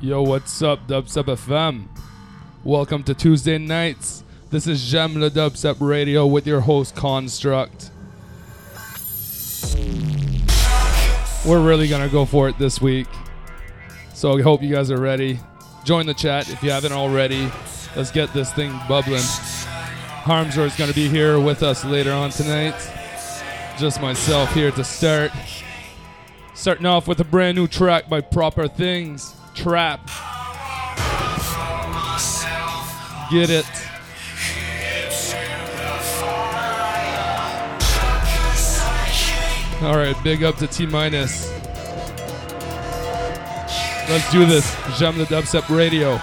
Yo, what's up, Dubstep FM? Welcome to Tuesday nights. This is J'aime le Dubstep Radio with your host Construct. We're really gonna go for it this week, so I hope you guys are ready. Join the chat if you haven't already. Let's get this thing bubbling. Harmsor is gonna be here with us later on tonight. Just myself here to start. Starting off with a brand new track by Proper Things, Trap. Get it. All right, big up to T minus. Let's do this. J'aime le Dubstep Radio.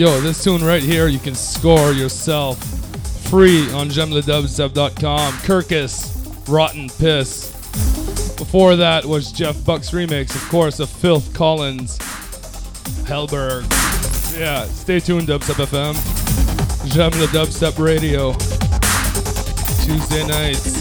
Yo, this tune right here, you can score yourself free on jemledubstep.com. Kirkus, Rotten Piss. Before that was Jeff Buck's remix, of course, of Filth Collins, Hellberg. Yeah, stay tuned, Dubstep FM. J'aime le Dubstep Radio. Tuesday nights.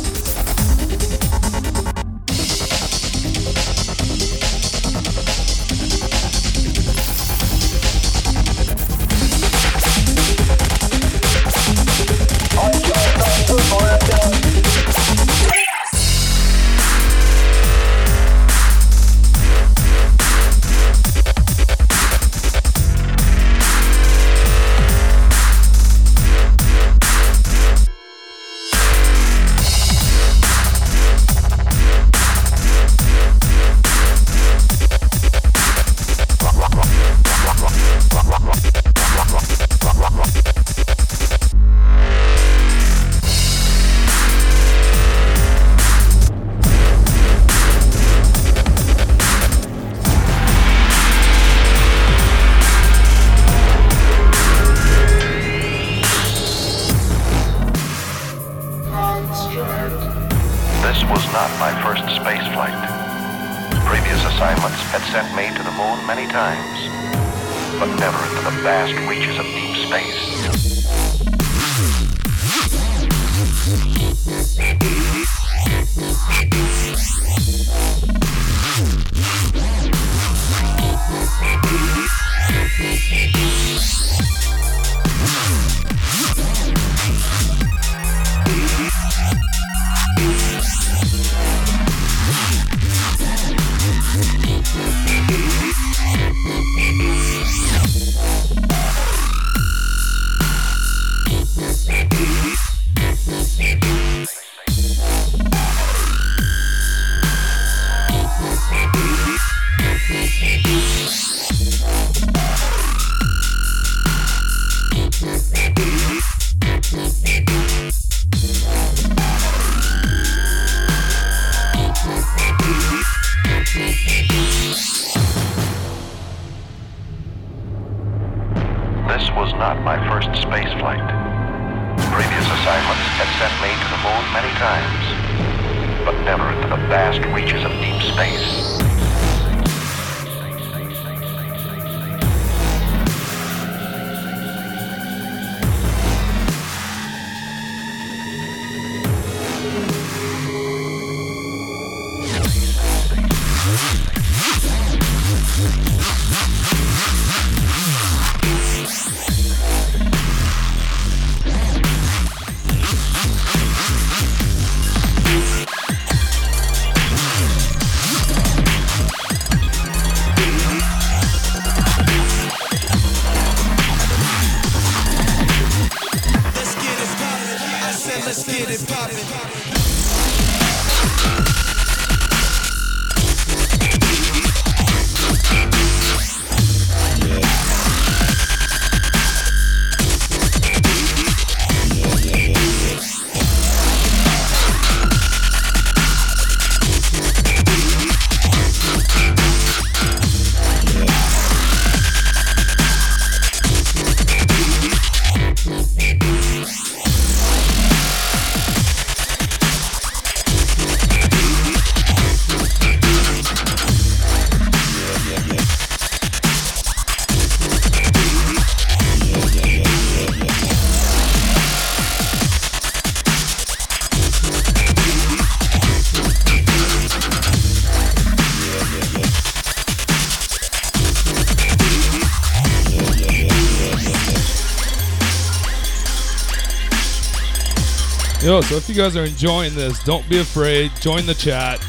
So if you guys are enjoying this, don't be afraid. Join the chat.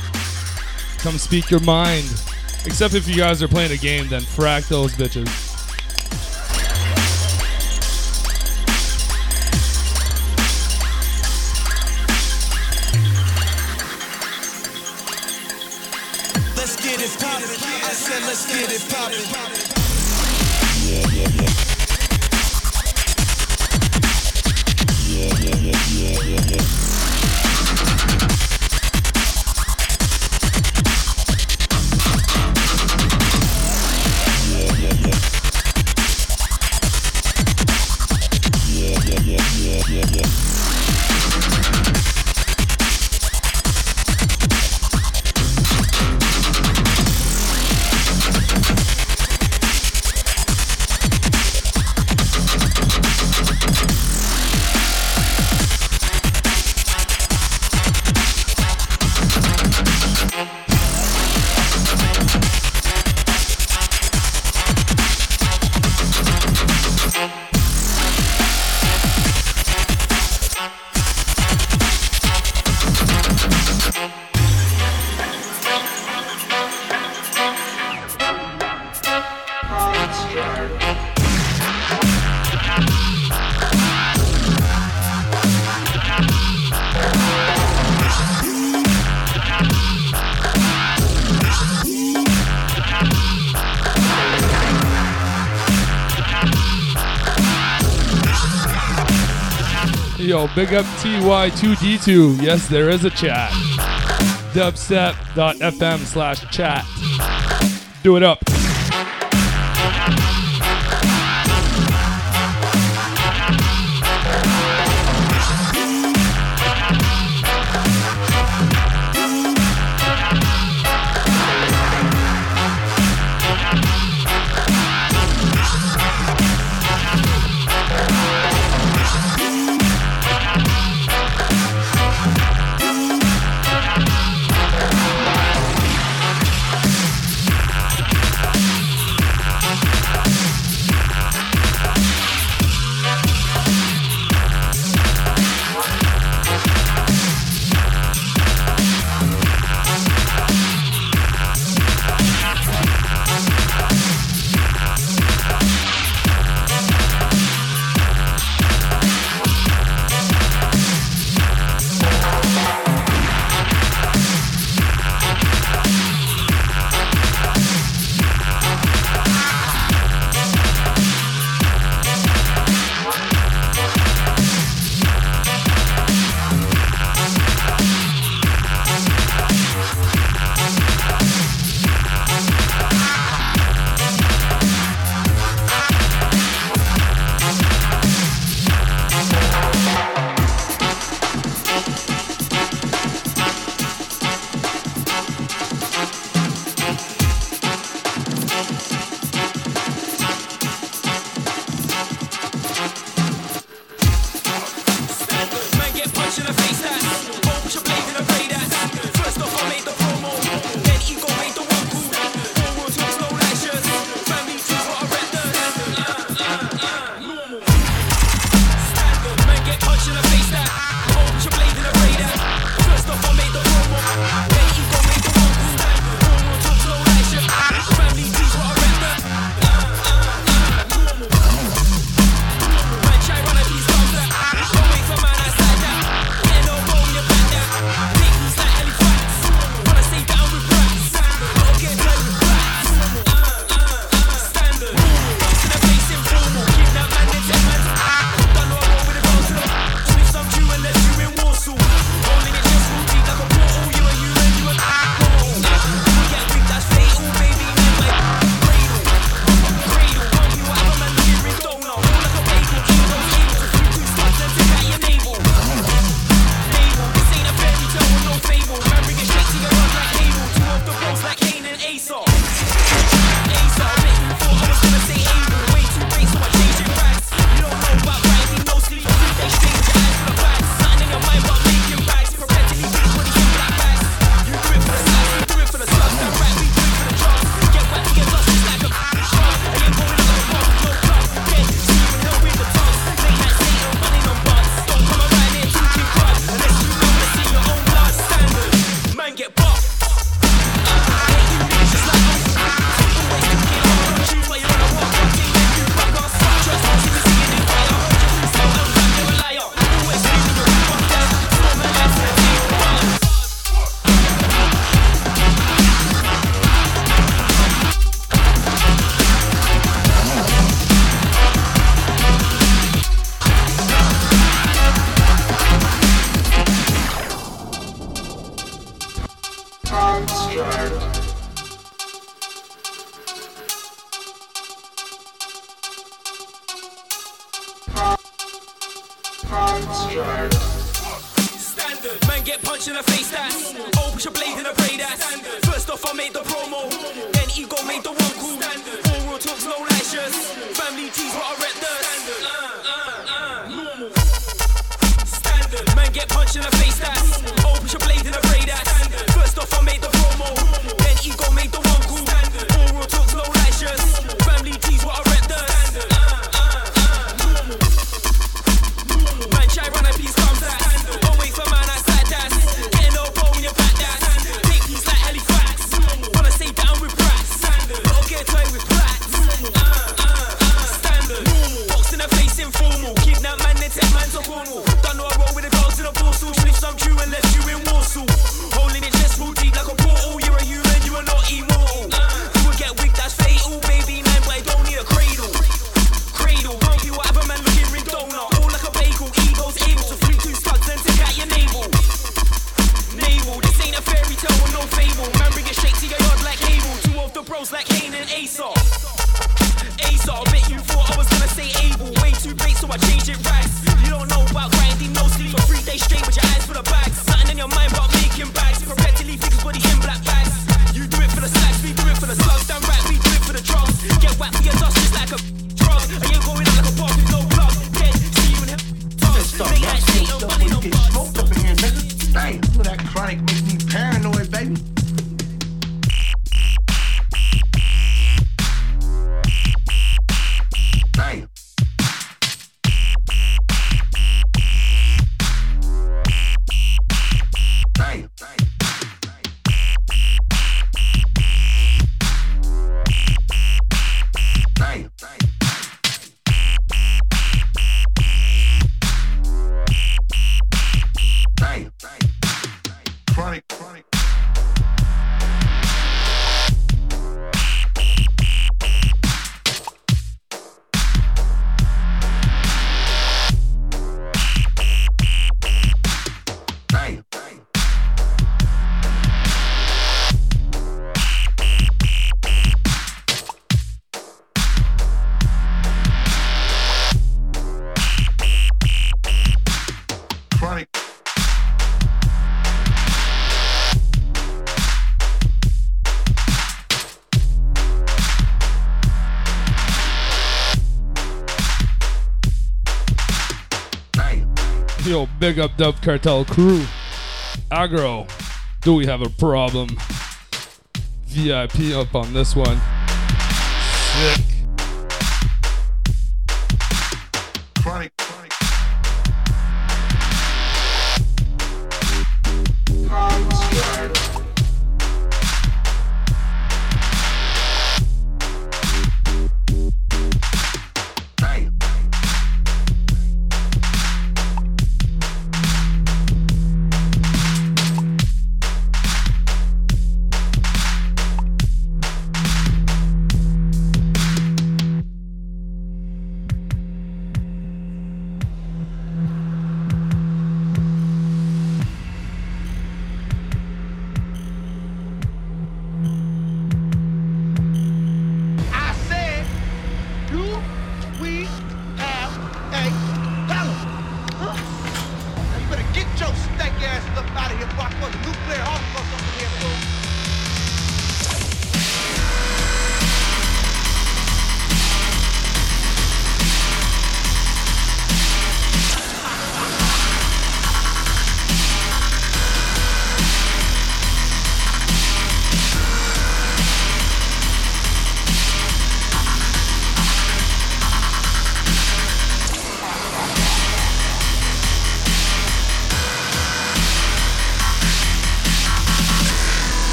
Come speak your mind. Except if you guys are playing a game, then frack those bitches. Yo, big up TY2D2. Yes, there is a chat. Dubstep.fm slash chat. Do it up. Big up Dub Cartel crew. Agro, do we have a problem? VIP up on this one. Sick.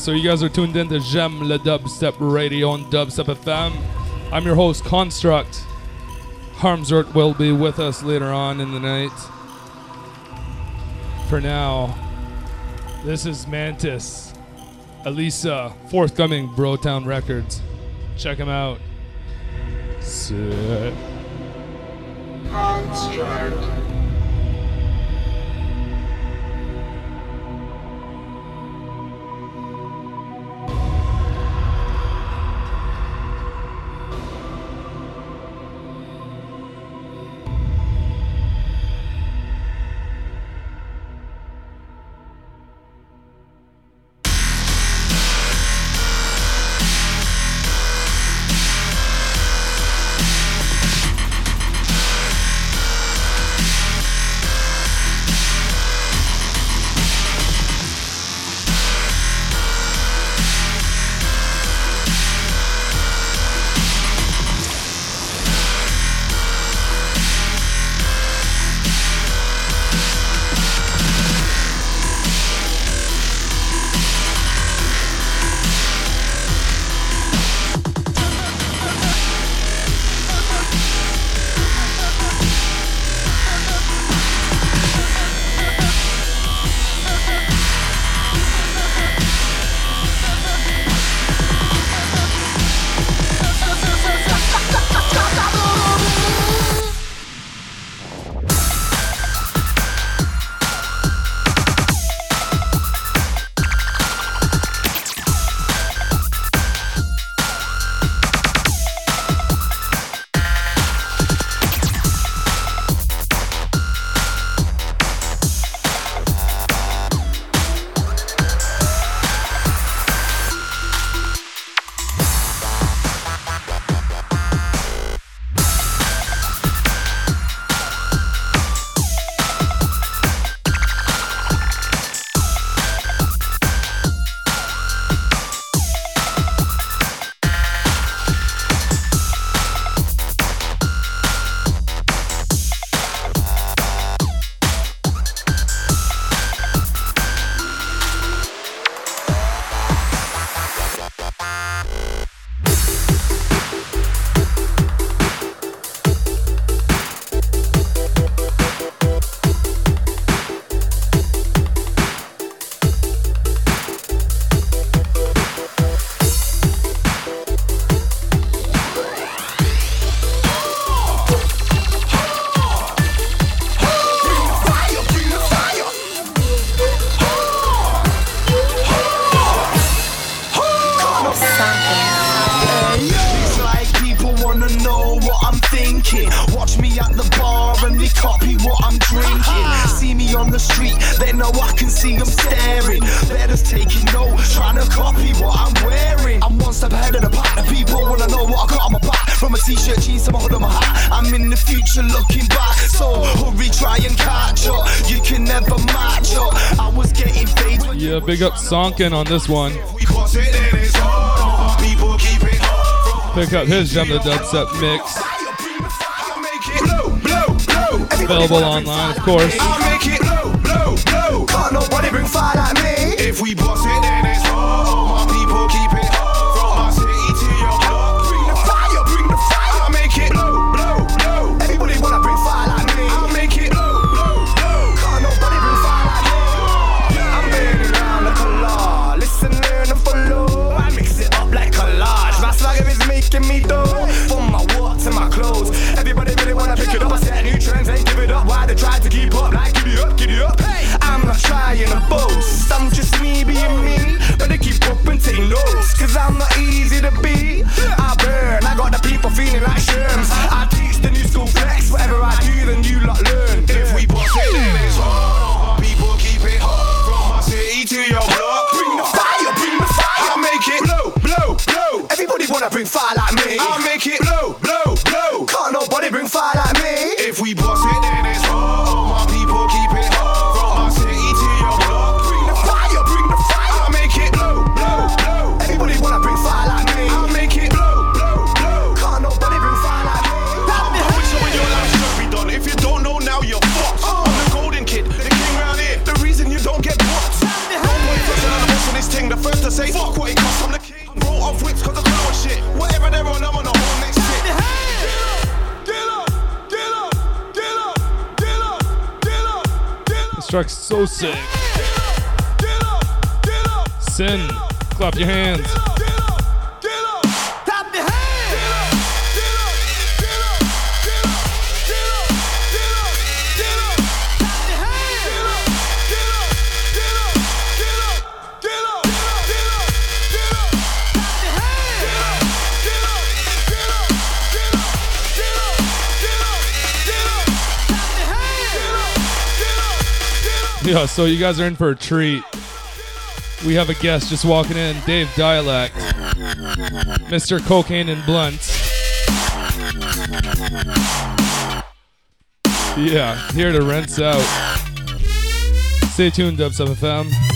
So you guys are tuned in to J'aime le Dubstep Radio on Dubstep FM. I'm your host, Construct. Harmsworth will be with us later on in the night. For now, this is Mantis, Elisa, forthcoming Brotown Records. Check them out. Sick. Thank Big up Sonkin on this one. Pick up his Jump the Dubstep mix. Available online, of course. If we track's so sick. Sin, clap your hands. Yeah, so you guys are in for a treat. We have a guest just walking in, Dave Dialect, Mr. Cocaine and Blunts. Yeah, here to rinse out. Stay tuned, Dubstep FM.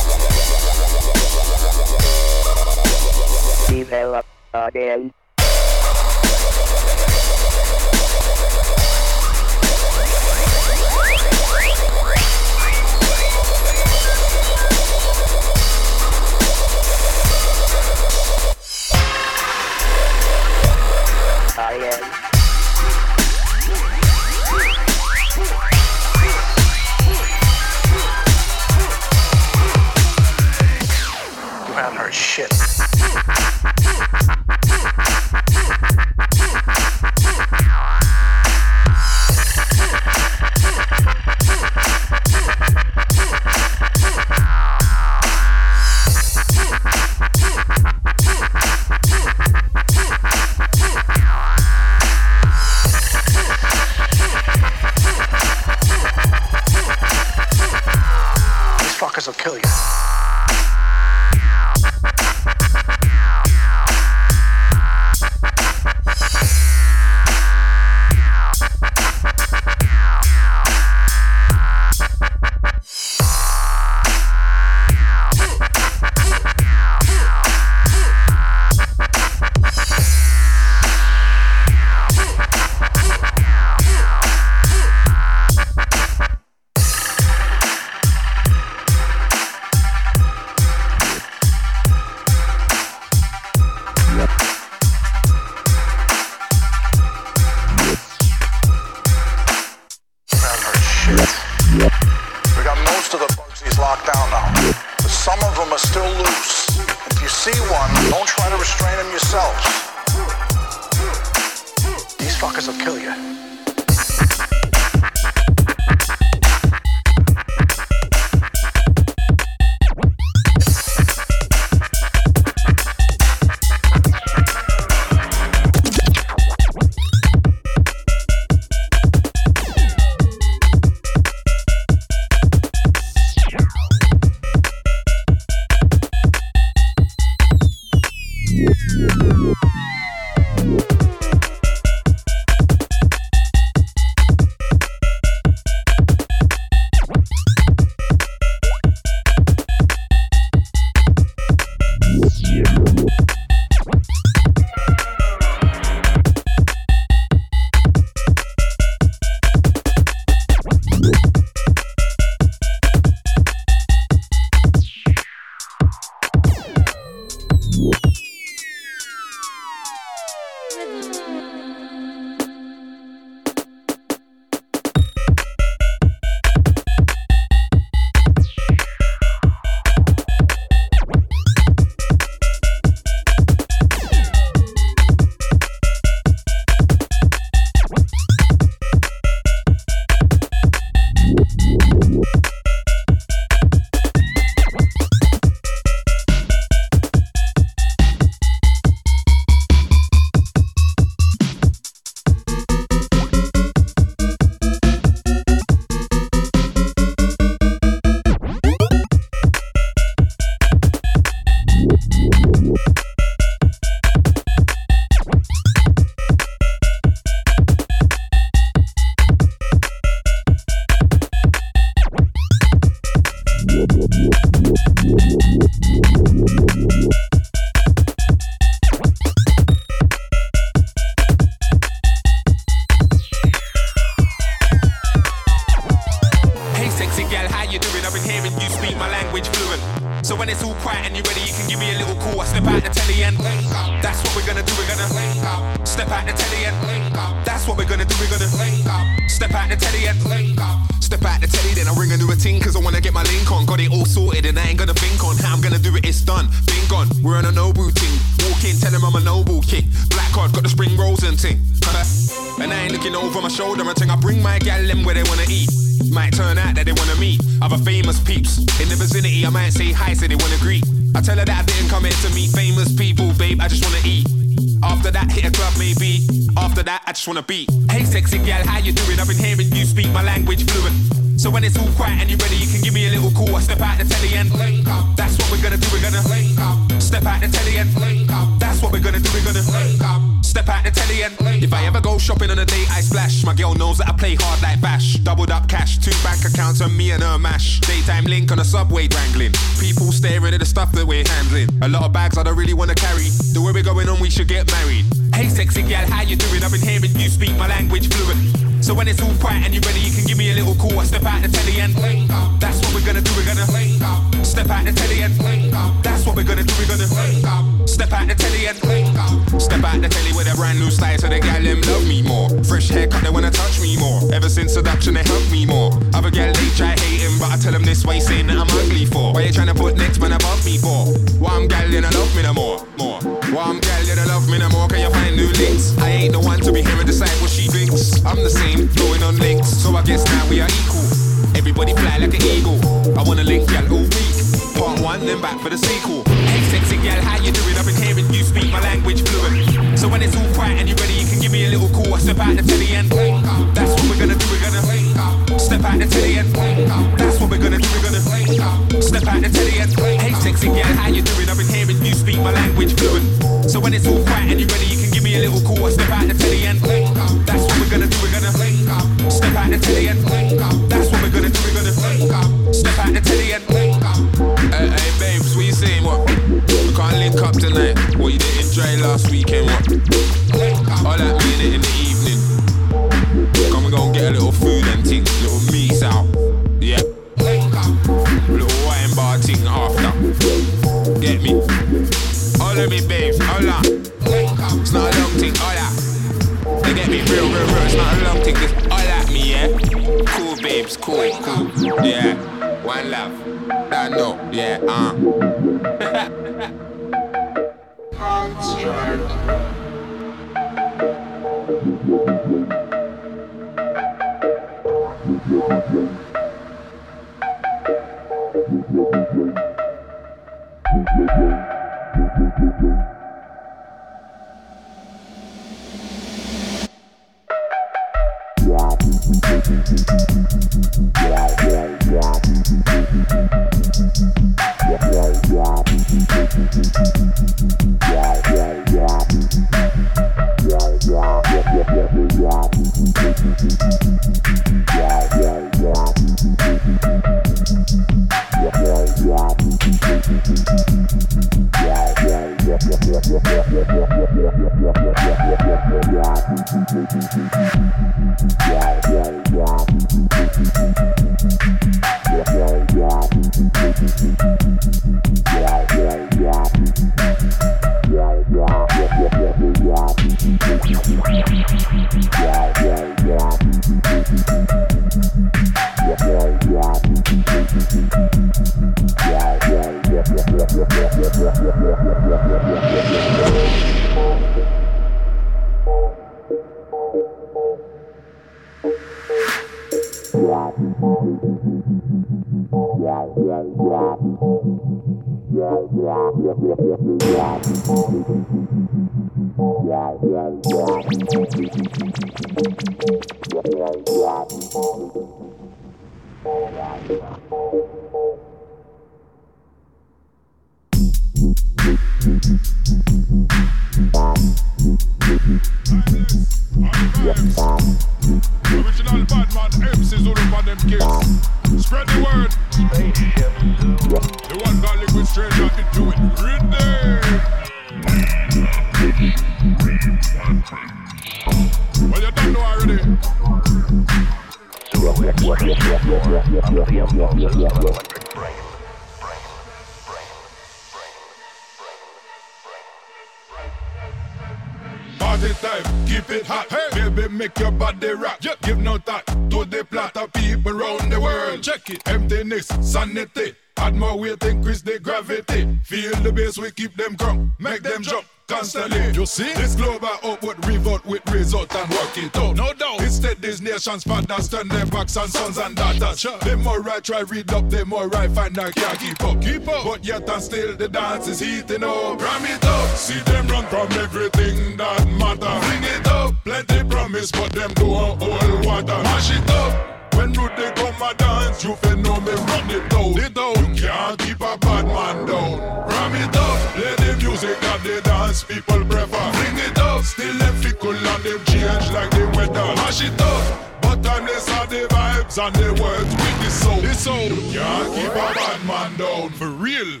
See? This global output revolt with result and work it out. No doubt. Instead, these nations fathers turn their backs on sons and daughters. Sure. The more I try read up, the more I find I can't keep up. Keep up. But yet and still the dance is heating up. Ram it up. See them run from everything that matter. Bring it up. Plenty promise, but them do a whole water. Mash it up. When Rudy come a dance, you feel know me run it down. It down. You can't keep a bad man down. Ram it up. Play the music that the dance people prefer. Bring it up. Still them fickle and them change like the weather. Mash it up. But honest are the vibes and the words with the soul. The soul. Can't keep a bad man down. For real.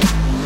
I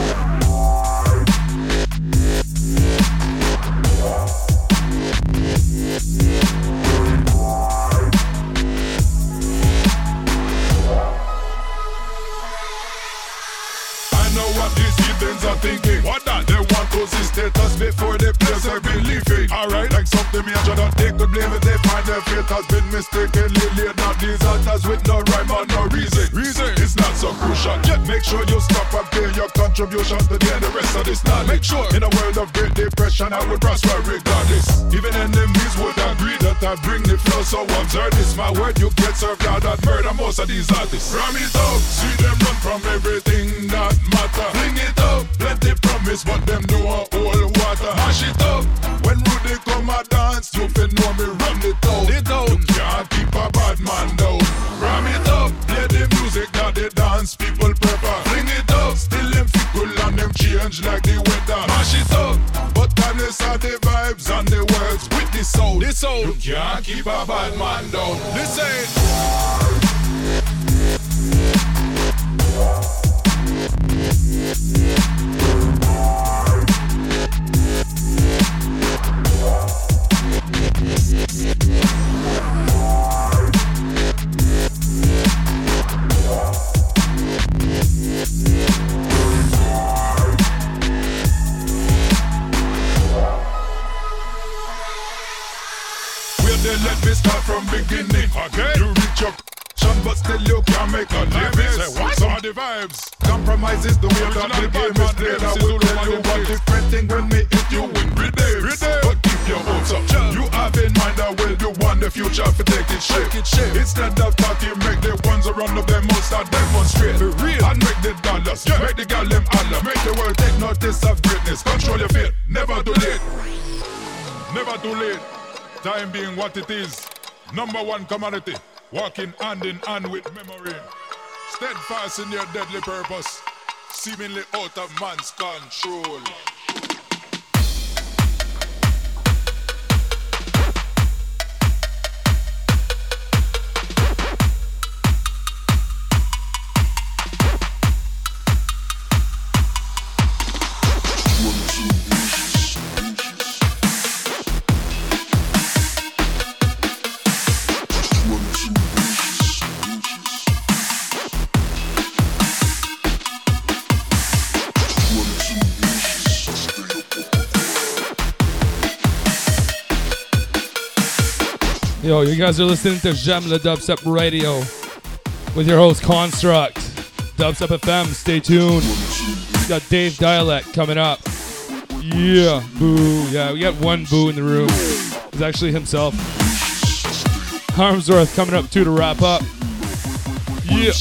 thinking. What that? They want to see status before they place their belief in. Alright, like something major don't take the blame if they find their fate has been mistakenly laid out these altars with no rhyme or no reason. Reason it's not so crucial. Yet make sure you stop and pay your contribution to the end the rest of this knowledge. Make sure in a world of great depression I would prosper regardless. Even enemies would agree that I bring the flow. So observe this, my word, you get served out that murder most of these artists. Ram it up, see them run from everything that matter. Bring it up, promise. miss, but them know a whole water. Mash it up. When Rudy come a dance, you fin know me run the town. The town. You can't keep a bad man down. Ram it up. Play the music that the dance people prefer. Fling it up. Still them fickle and them change like the weather. Mash it up. But timeless are the vibes and the words with the soul. The soul. You can't keep a bad man down. Listen. Where can't make a difference. What? Some of the vibes. Compromise is the way that the game is played. I will tell you one different thing when me hit you with redeems. But keep your hopes up. You have in mind that will you want the future for take it shape. Instead of talking, make the ones around of them most start demonstrate. For real. And make the dollars. Make the gal them holler. Make the world take notice of greatness. Control your fate. Never too late. Never too late. Time being what it is. Number one commodity. Walking hand in hand with memory. Steadfast in your deadly purpose. Seemingly out of man's control. Yo, you guys are listening to J'aime le Dubstep Radio with your host Construct. Dubstep FM, stay tuned. We got Dave Dialect coming up. Yeah, boo. Yeah, we got one boo in the room. It's actually himself. Harmsworth coming up too to wrap up. Yeah.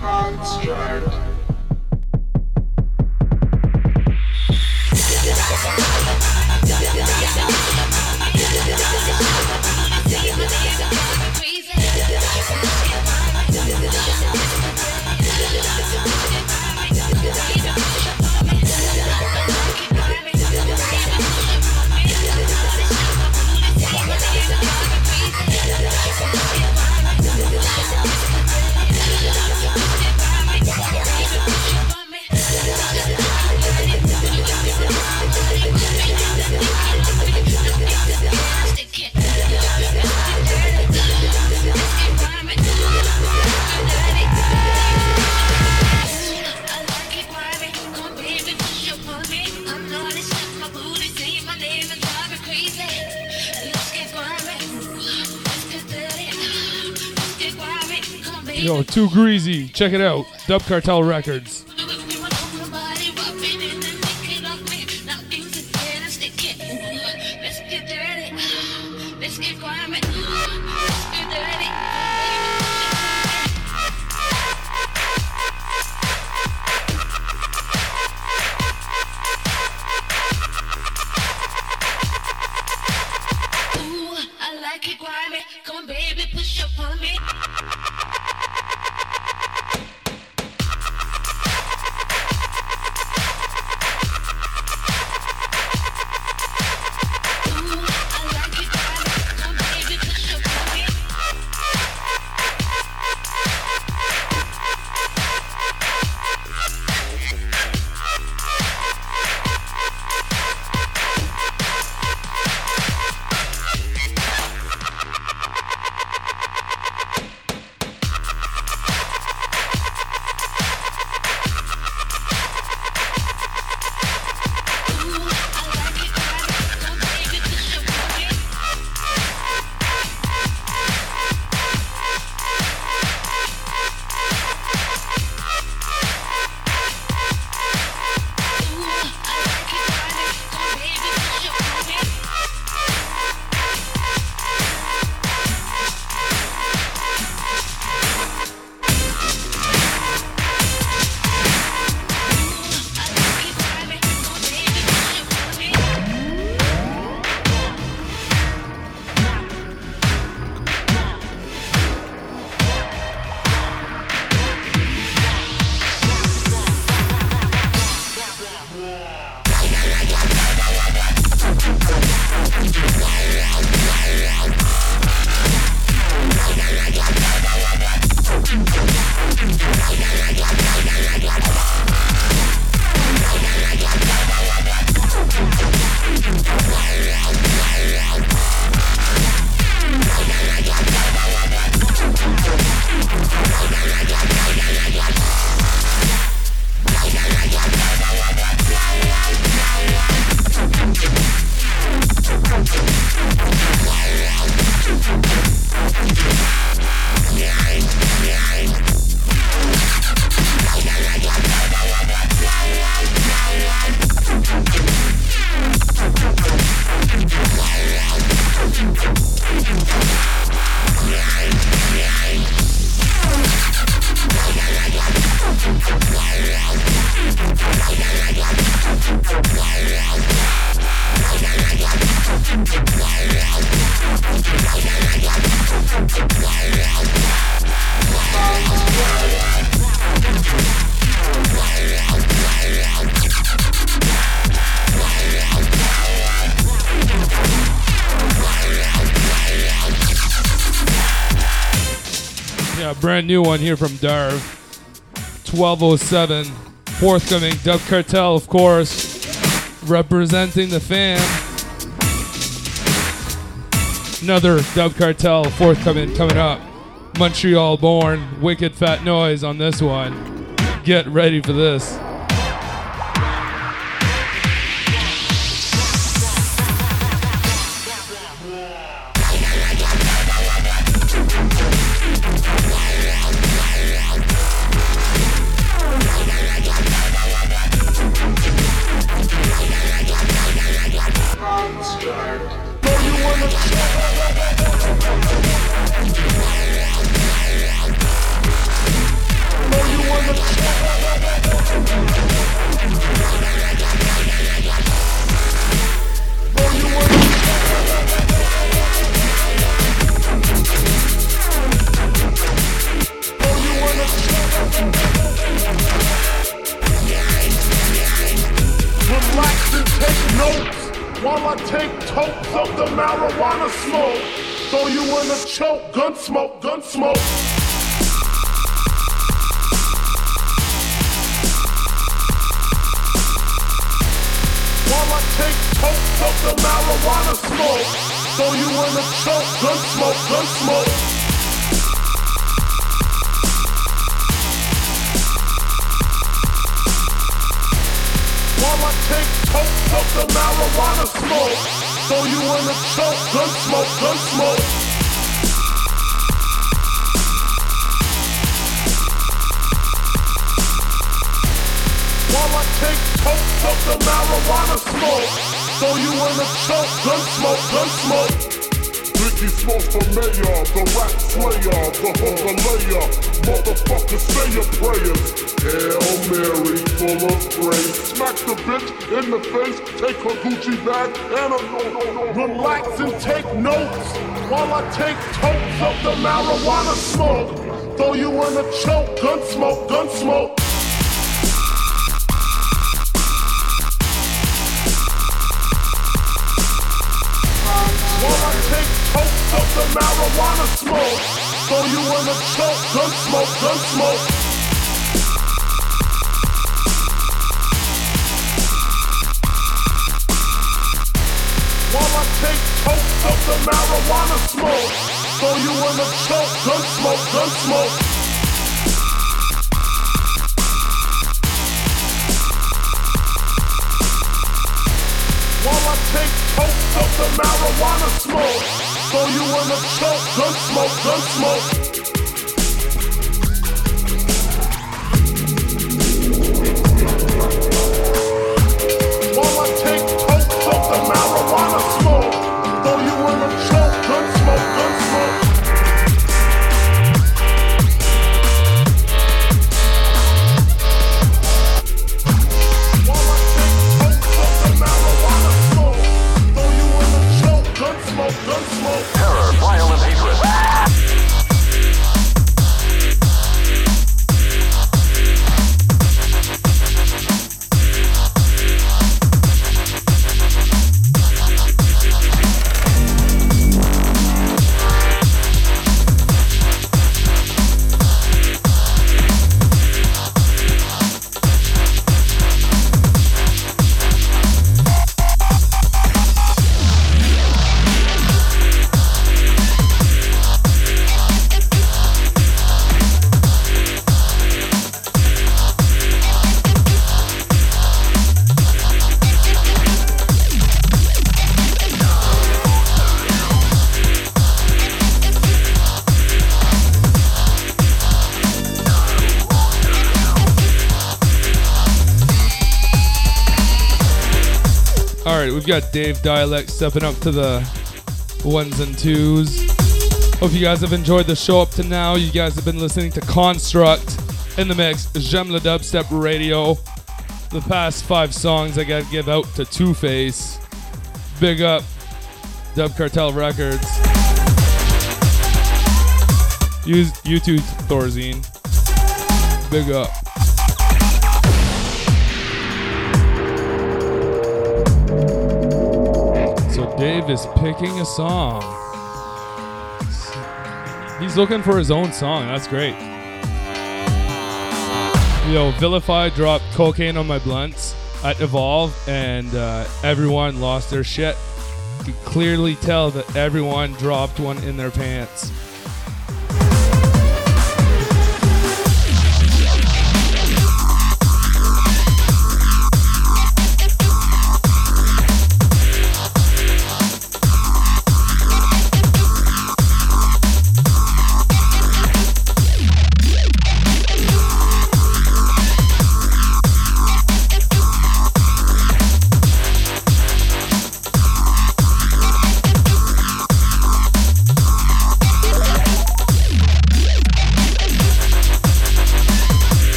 Construct. Yo, too greasy. Check it out. Dub Cartel Records. brand new one here from Derv. 1207. Forthcoming. Dub Cartel, of course. Representing the fam. Another Dub Cartel forthcoming coming up. Montreal born. Wicked fat noise on this one. Get ready for this. Got Dave Dialect stepping up to the ones and twos. Hope you guys have enjoyed the show up to now. You guys have been listening to Construct in the mix, le Dubstep Radio. The past five songs I got to give out to Two Face. Big up Dub Cartel Records. Use YouTube Thorzine. Big up. Dave is picking a song. He's looking for his own song. That's great. Yo, Vilify dropped cocaine on my blunts at Evolve, and uh, everyone lost their shit. You could clearly tell that everyone dropped one in their pants.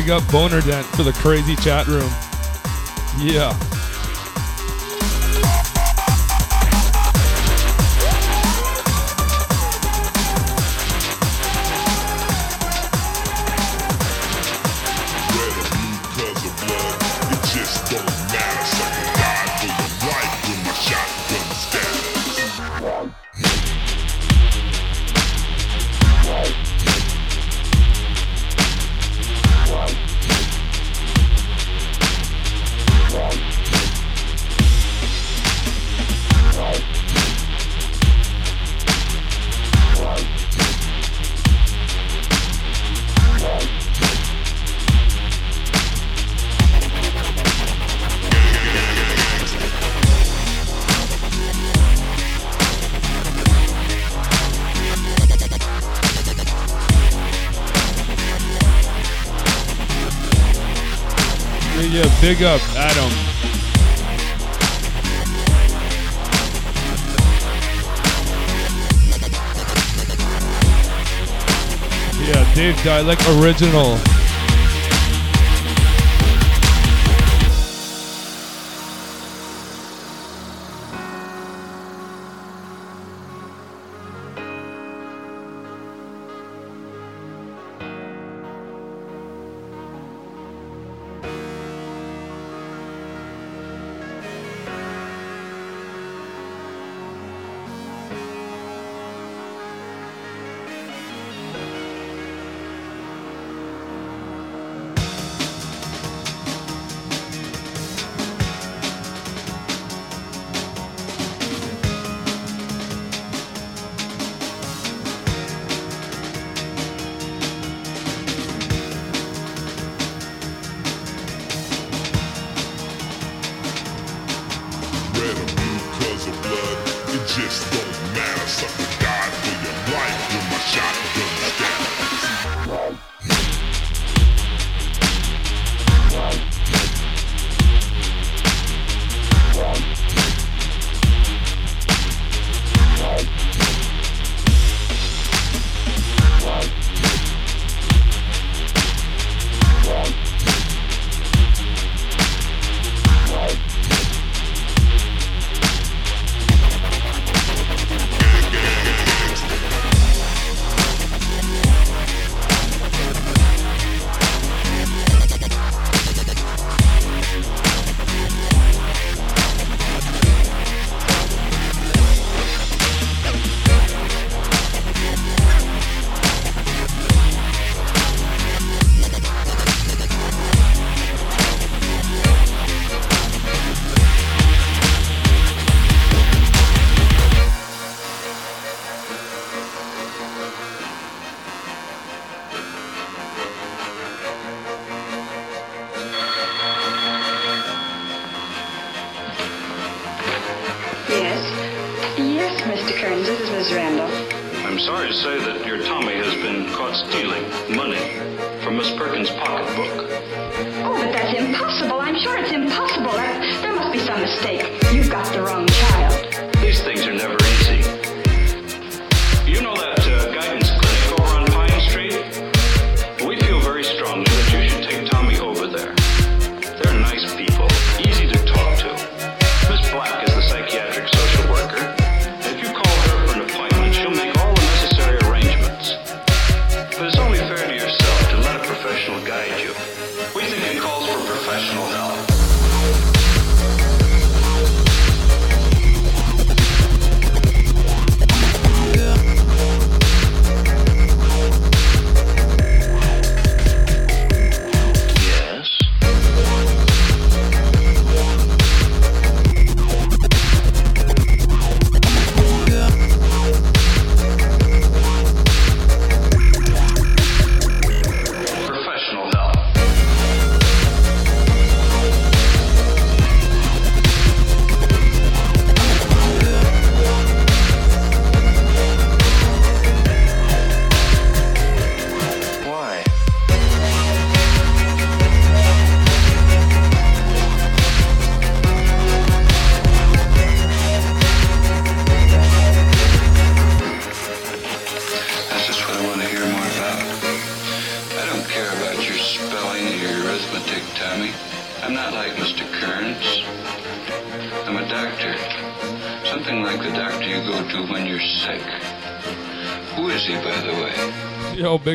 Big up Boner Dent for the crazy chat room. Yeah. Big up, Adam. Yeah, Dave Dialect Original.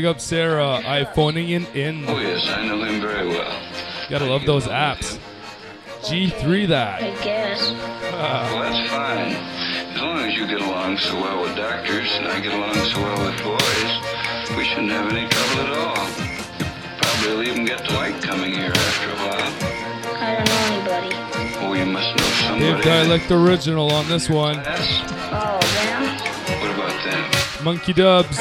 big up Sarah iPhoning in. in. Oh yes, I know him very well. Gotta love those apps. G3 that. I guess. Uh, well, that's fine. As long as you get along so well with doctors and I get along so well with boys, we shouldn't have any trouble at all. Probably will even get to like coming here after a while. I don't know anybody. Oh, you must know somebody. Dave Dialect Original on this one. Oh, them? What about them? Monkey Dubs.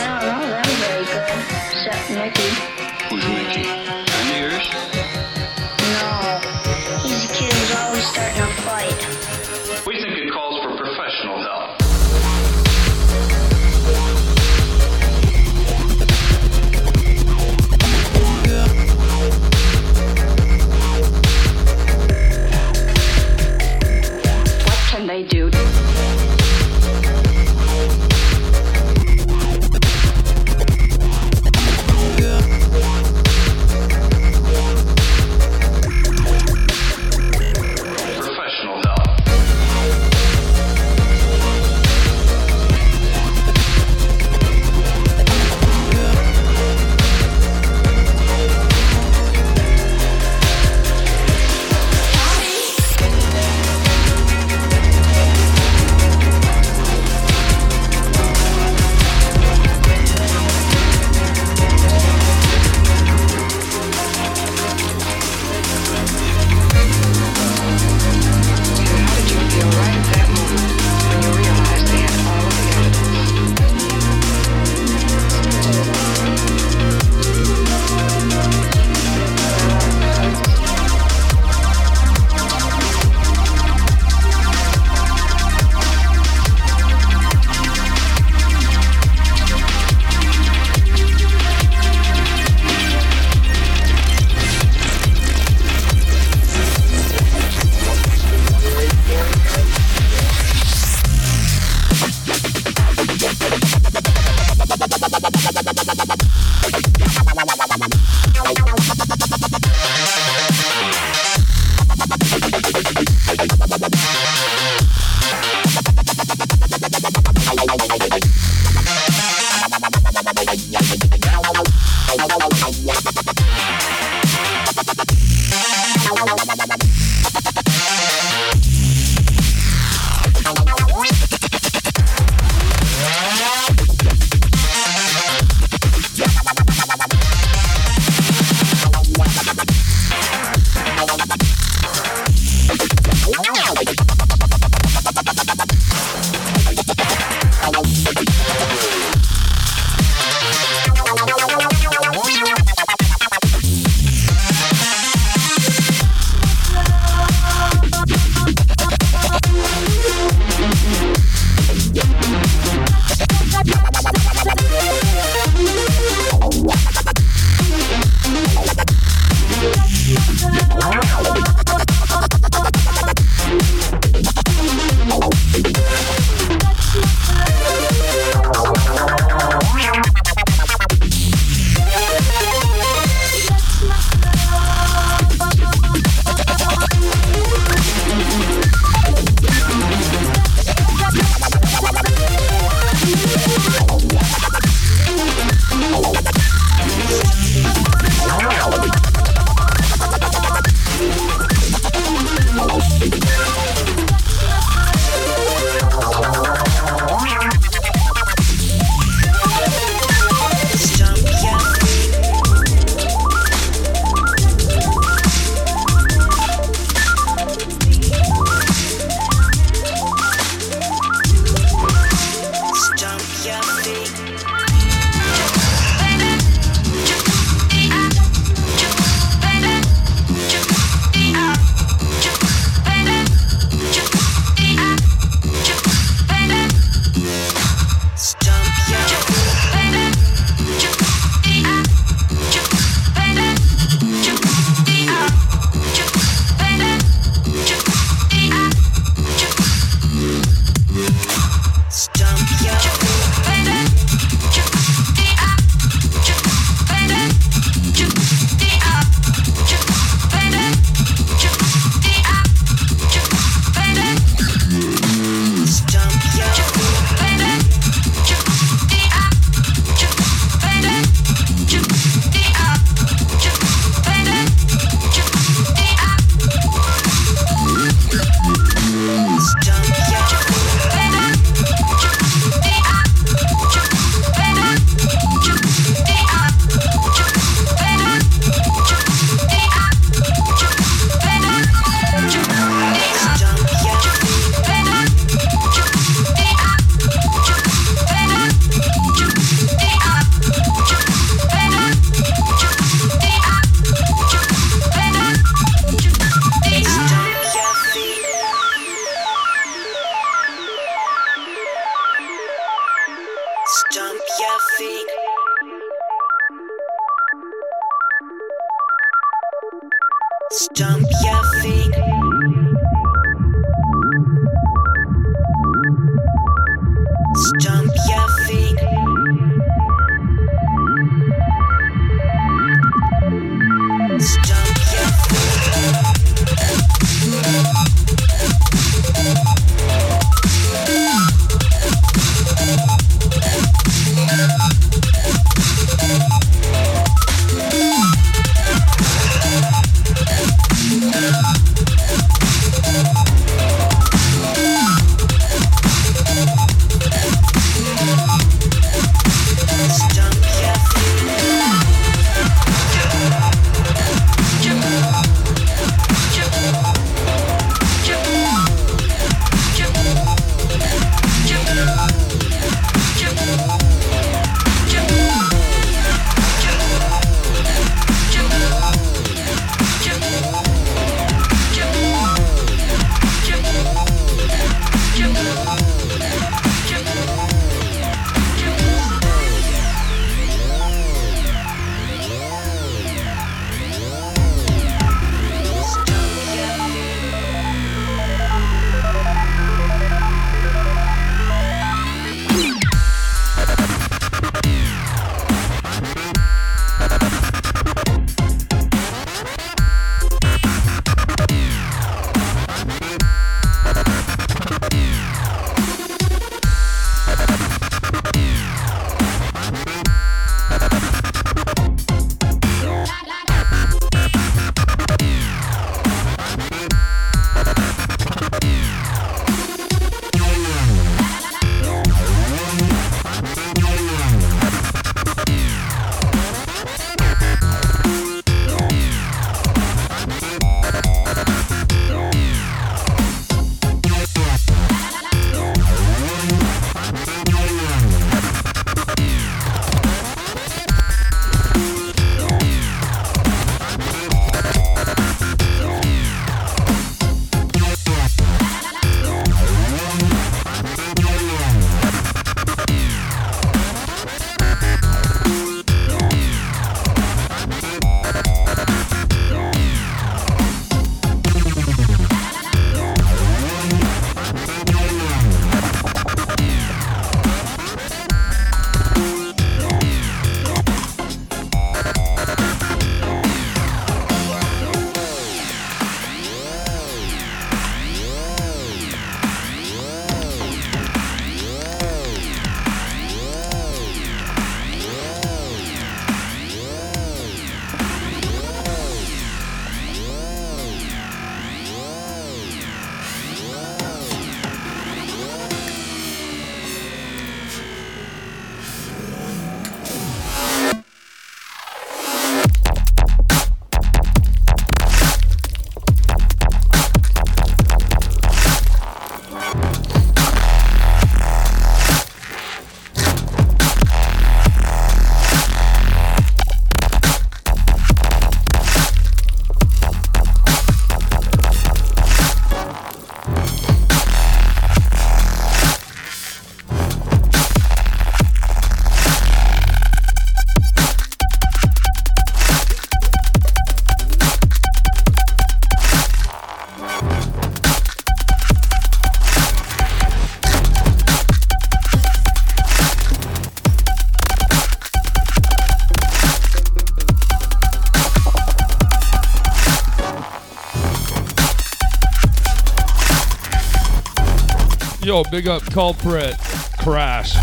Oh, Big up culprit Crash.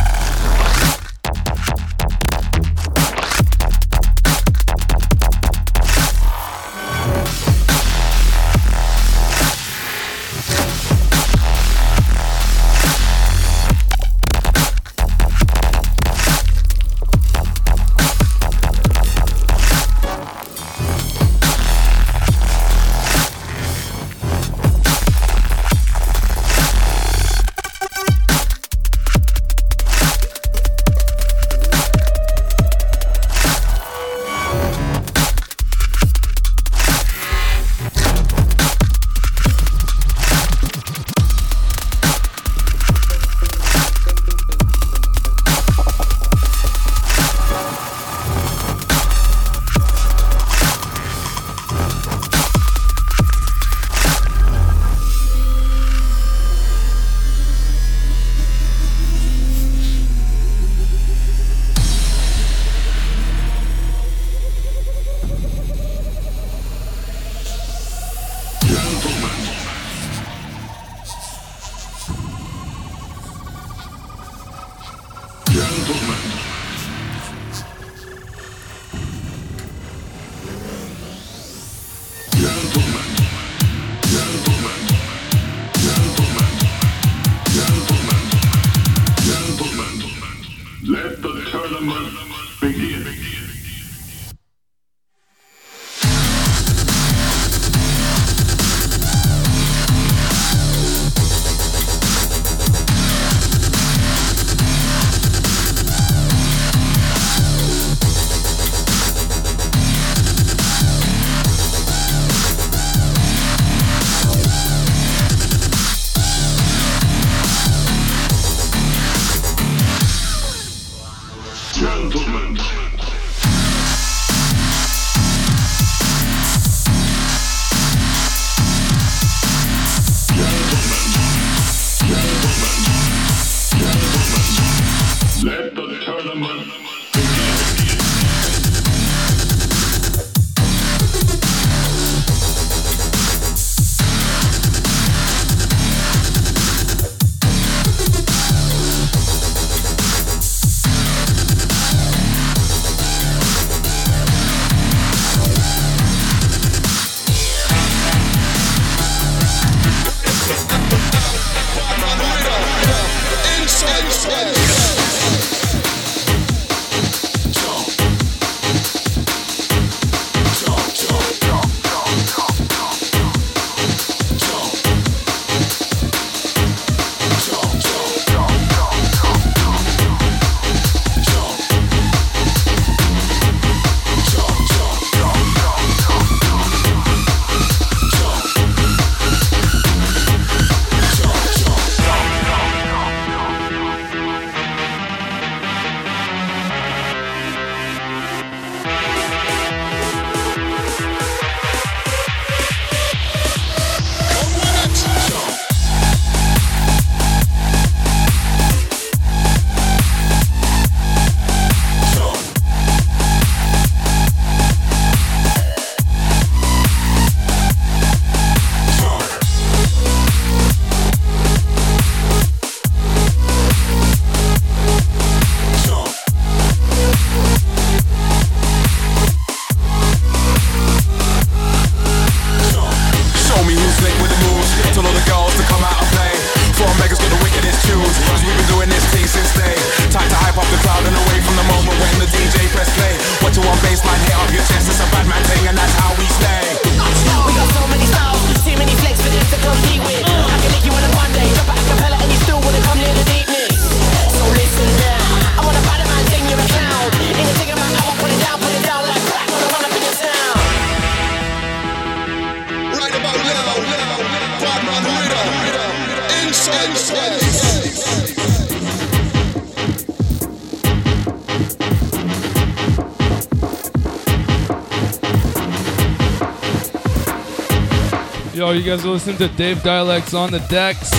guys are listening to Dave Dialects on the decks.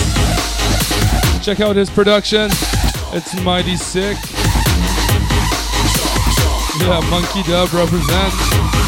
Check out his production. It's mighty sick. Yeah, Monkey Dub represents.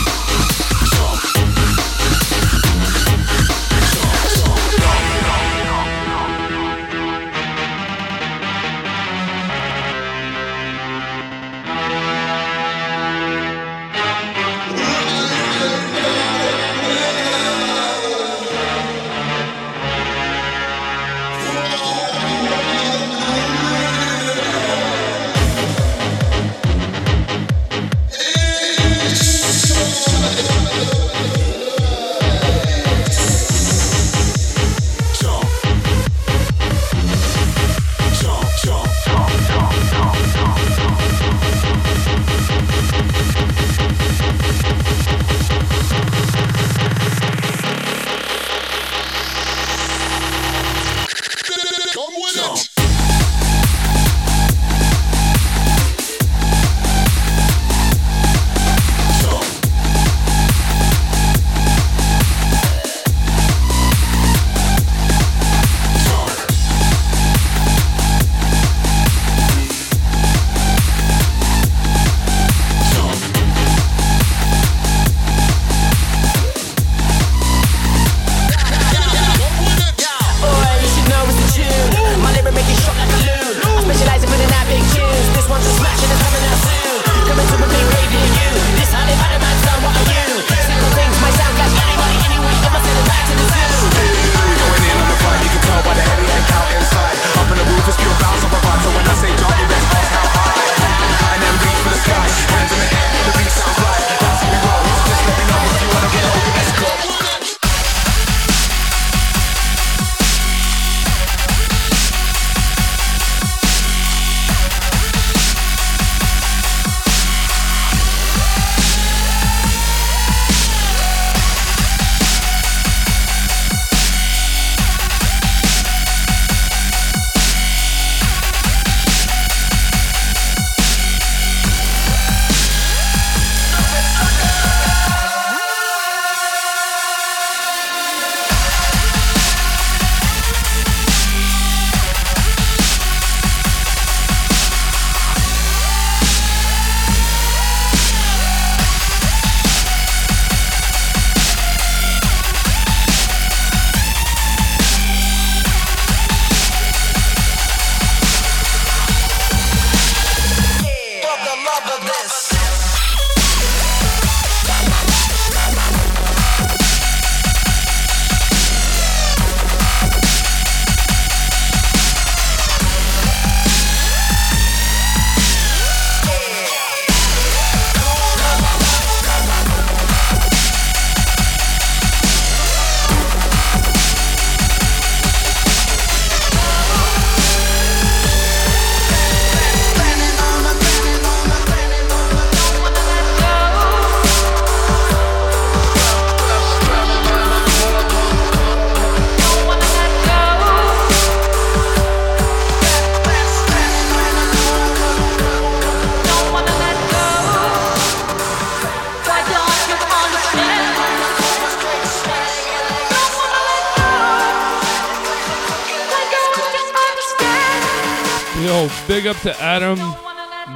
Adam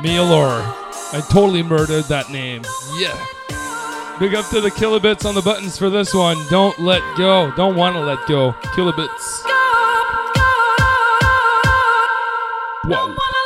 Mealor. I totally murdered that name. Yeah. Big up to the kilobits on the buttons for this one. Don't let go. Don't want to let go. Kilobits. Whoa.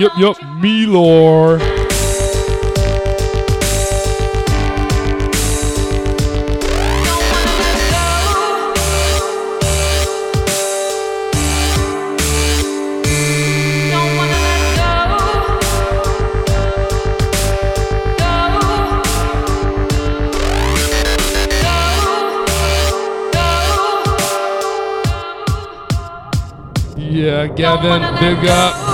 Yup, yup, Mealor. Yeah, Gavin, big up.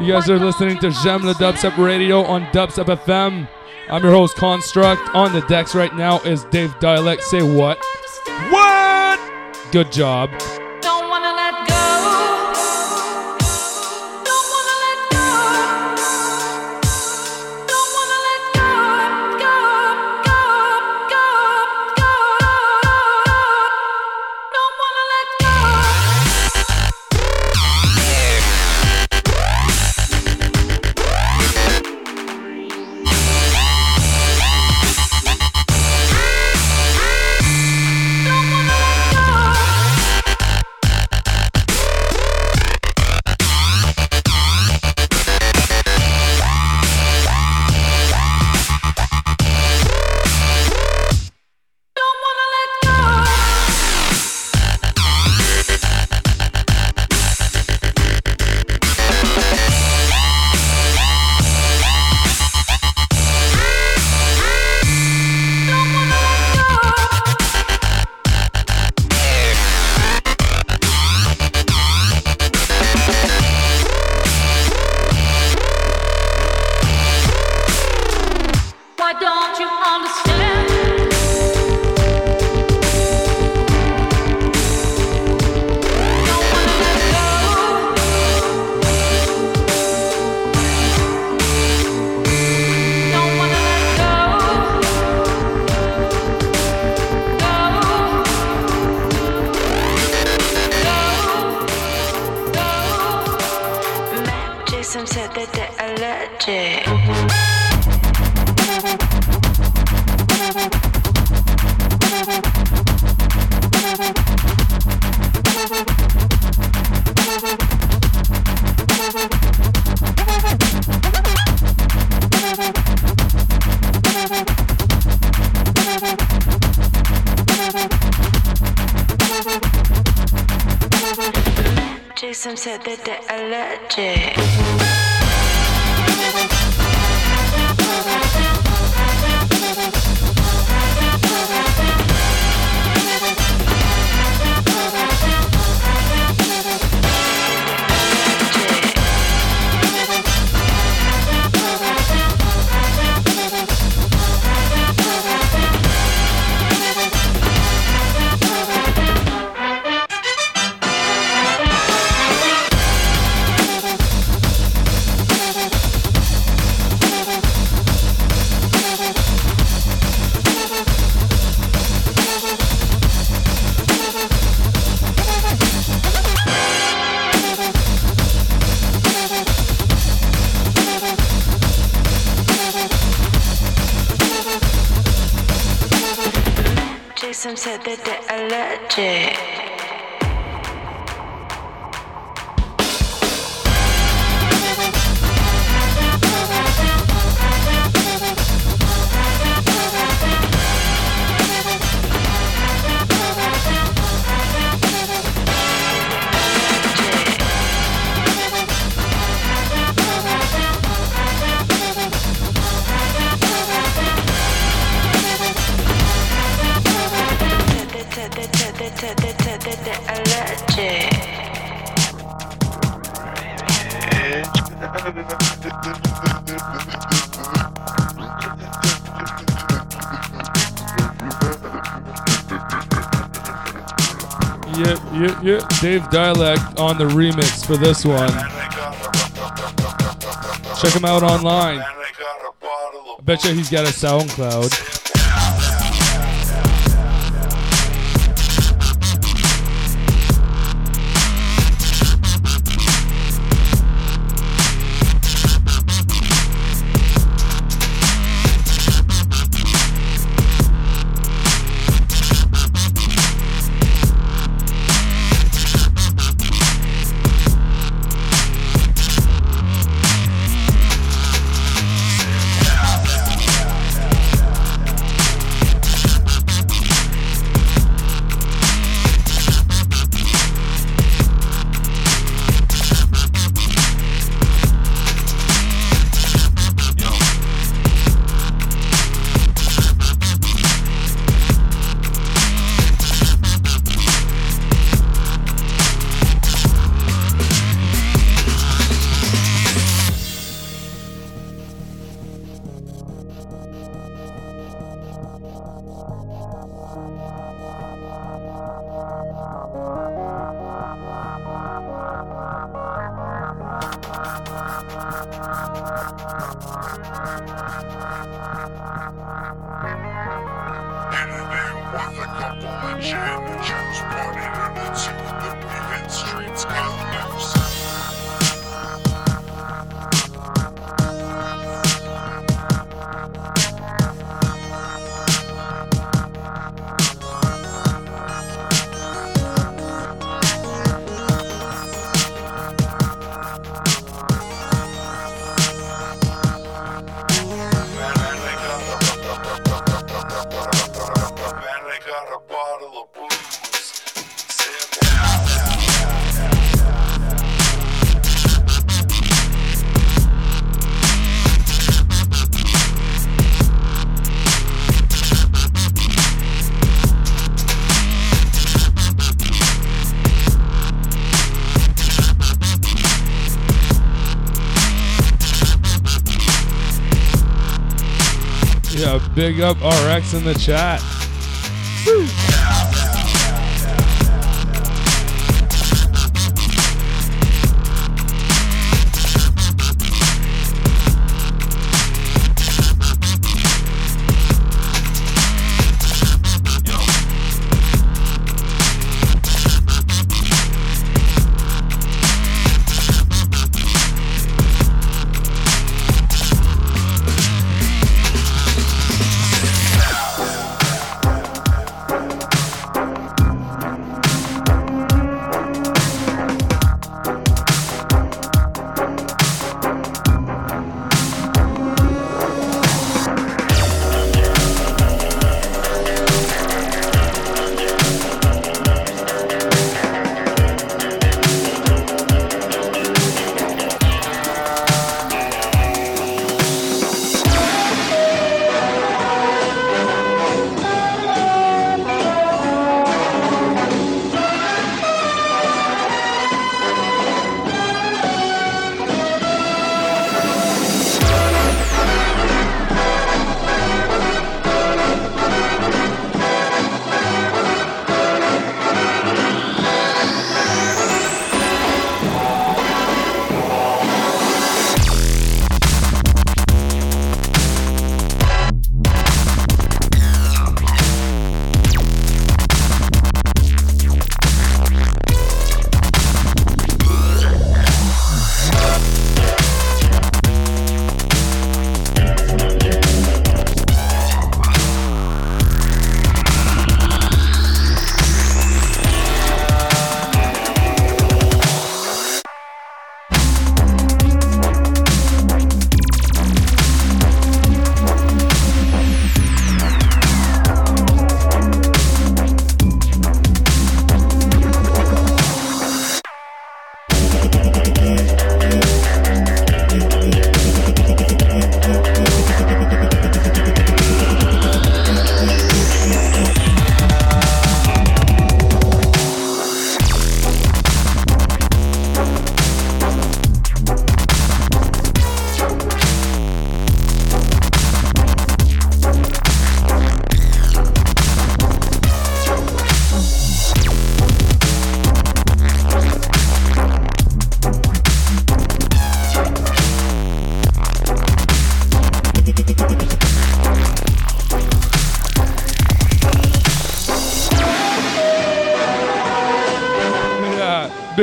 You guys are listening to le Dubstep Radio on Dubstep FM. I'm your host, Construct. On the decks right now is Dave Dialect. Say what? What? Good job. Dave Dialect on the remix for this one. Check him out online. I bet you he's got a SoundCloud. Big up RX in the chat.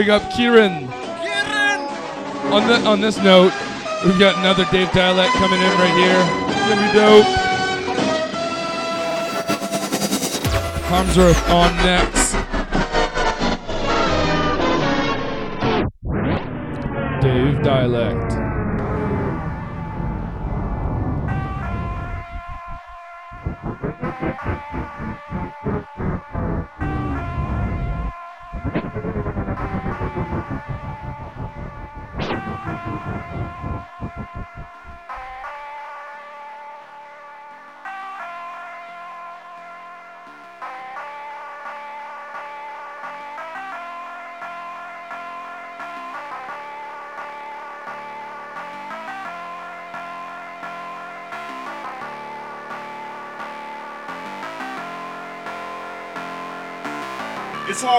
Big up Kieran. On the on this note, we've got another Dave Dialect coming in right here. It's gonna be dope. Harmsworth on next. Dave Dialect.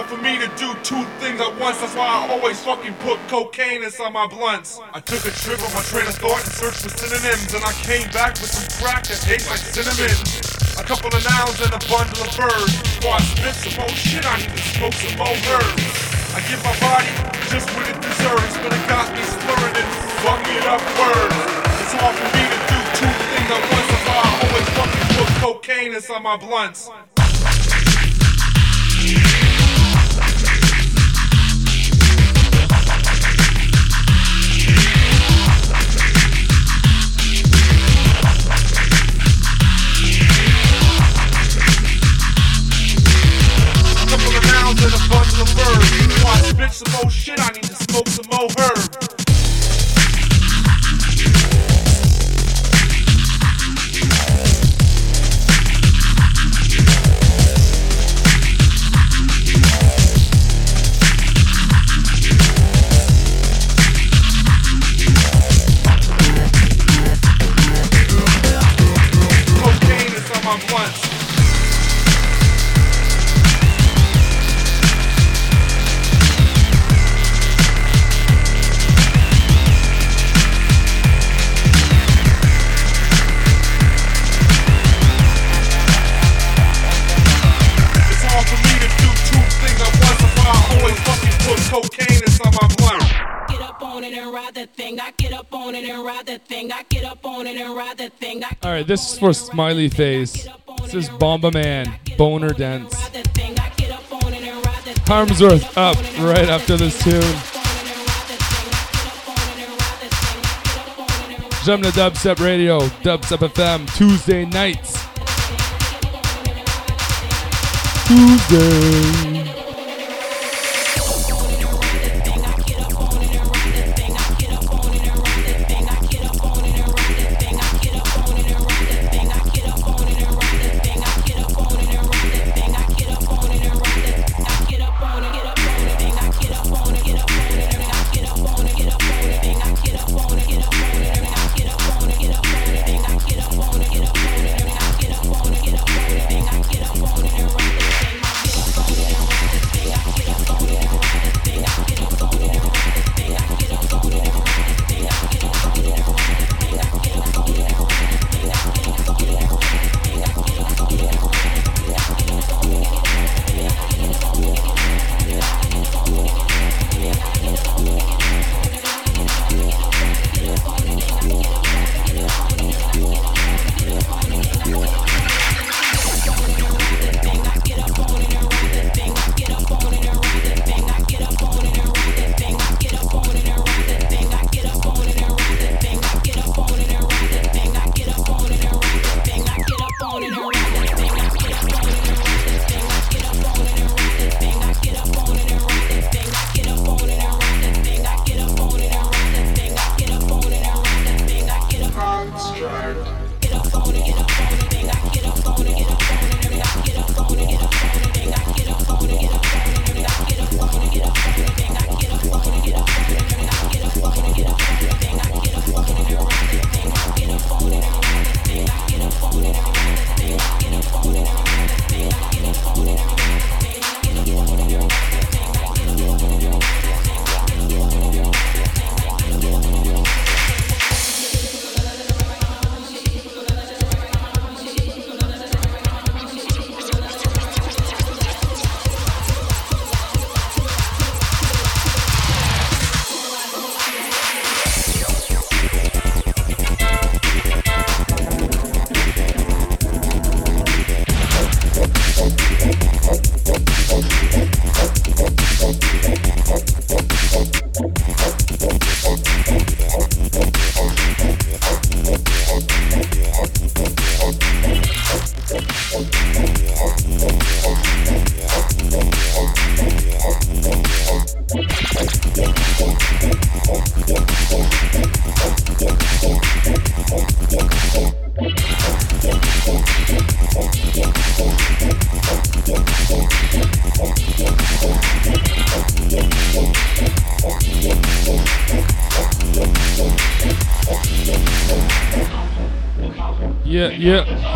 For me to do two things at once. That's why I always fucking put cocaine inside my blunts. I took a trip on my train of thought and searched for synonyms, and I came back with some crack that tastes like cinnamon. A couple of nouns and a bundle of verbs. Before I spit some more shit, I need to smoke some more herbs. I give my body just what it deserves, but it got me slurring and fucking up words. It's hard for me to do two things at once. That's why I always fucking put cocaine inside my blunts. Some more shit, I this is for Smiley Face. This is Bomba Man, Boner Dance. Harmsworth up right after this tune. J'aime le Dubstep Radio, Dubstep FM, Tuesday nights. Tuesday.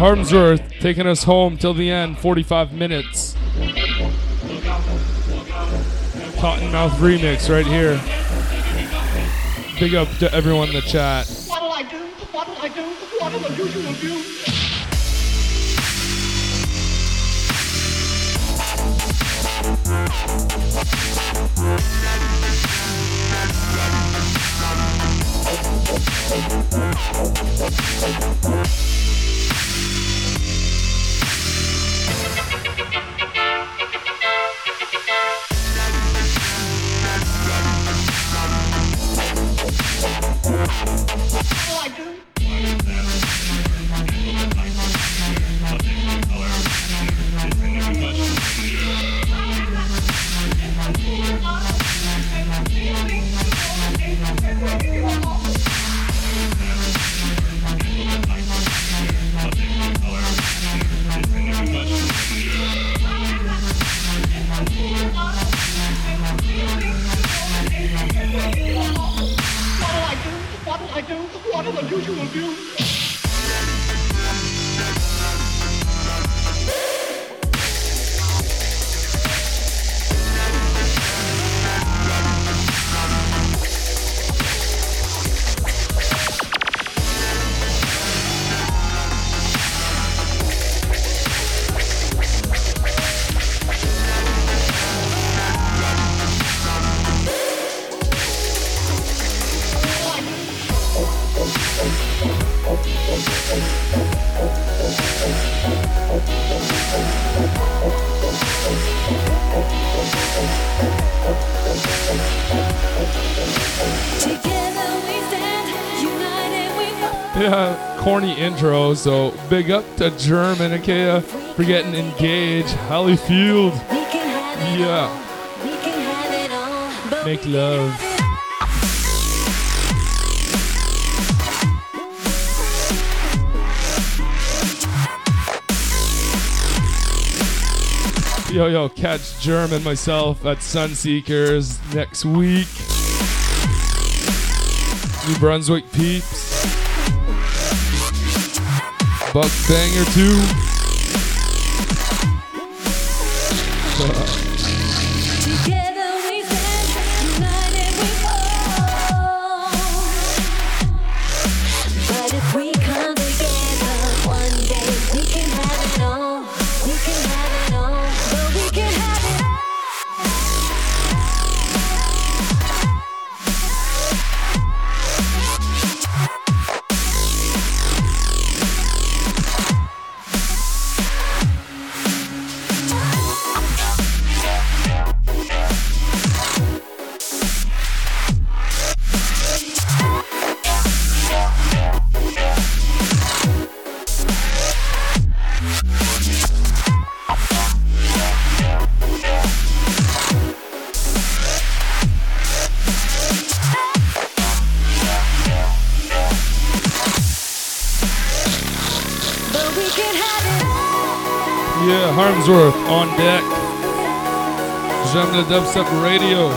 Harmsworth taking us home till the end, 45 minutes. Cottonmouth remix right here. Big up to everyone in the chat. Corny intro. So big up to German Ikea uh, for getting engaged. Hollyfield. Yeah. Make love. Yo, yo, catch German myself at Sunseekers next week. New Brunswick peeps. Buck banger too. Together on deck. J'aime le dubstep radio.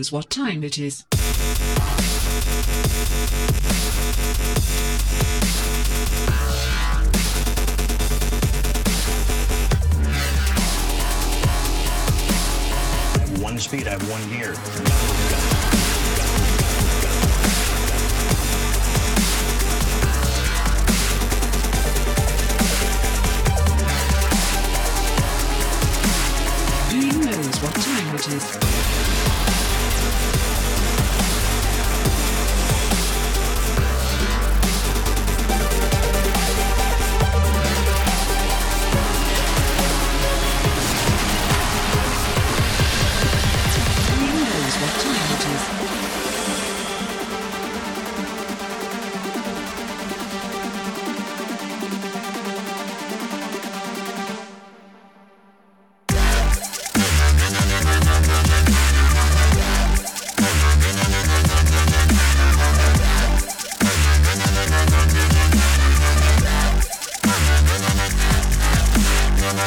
Knows what time it is?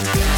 Check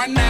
one night.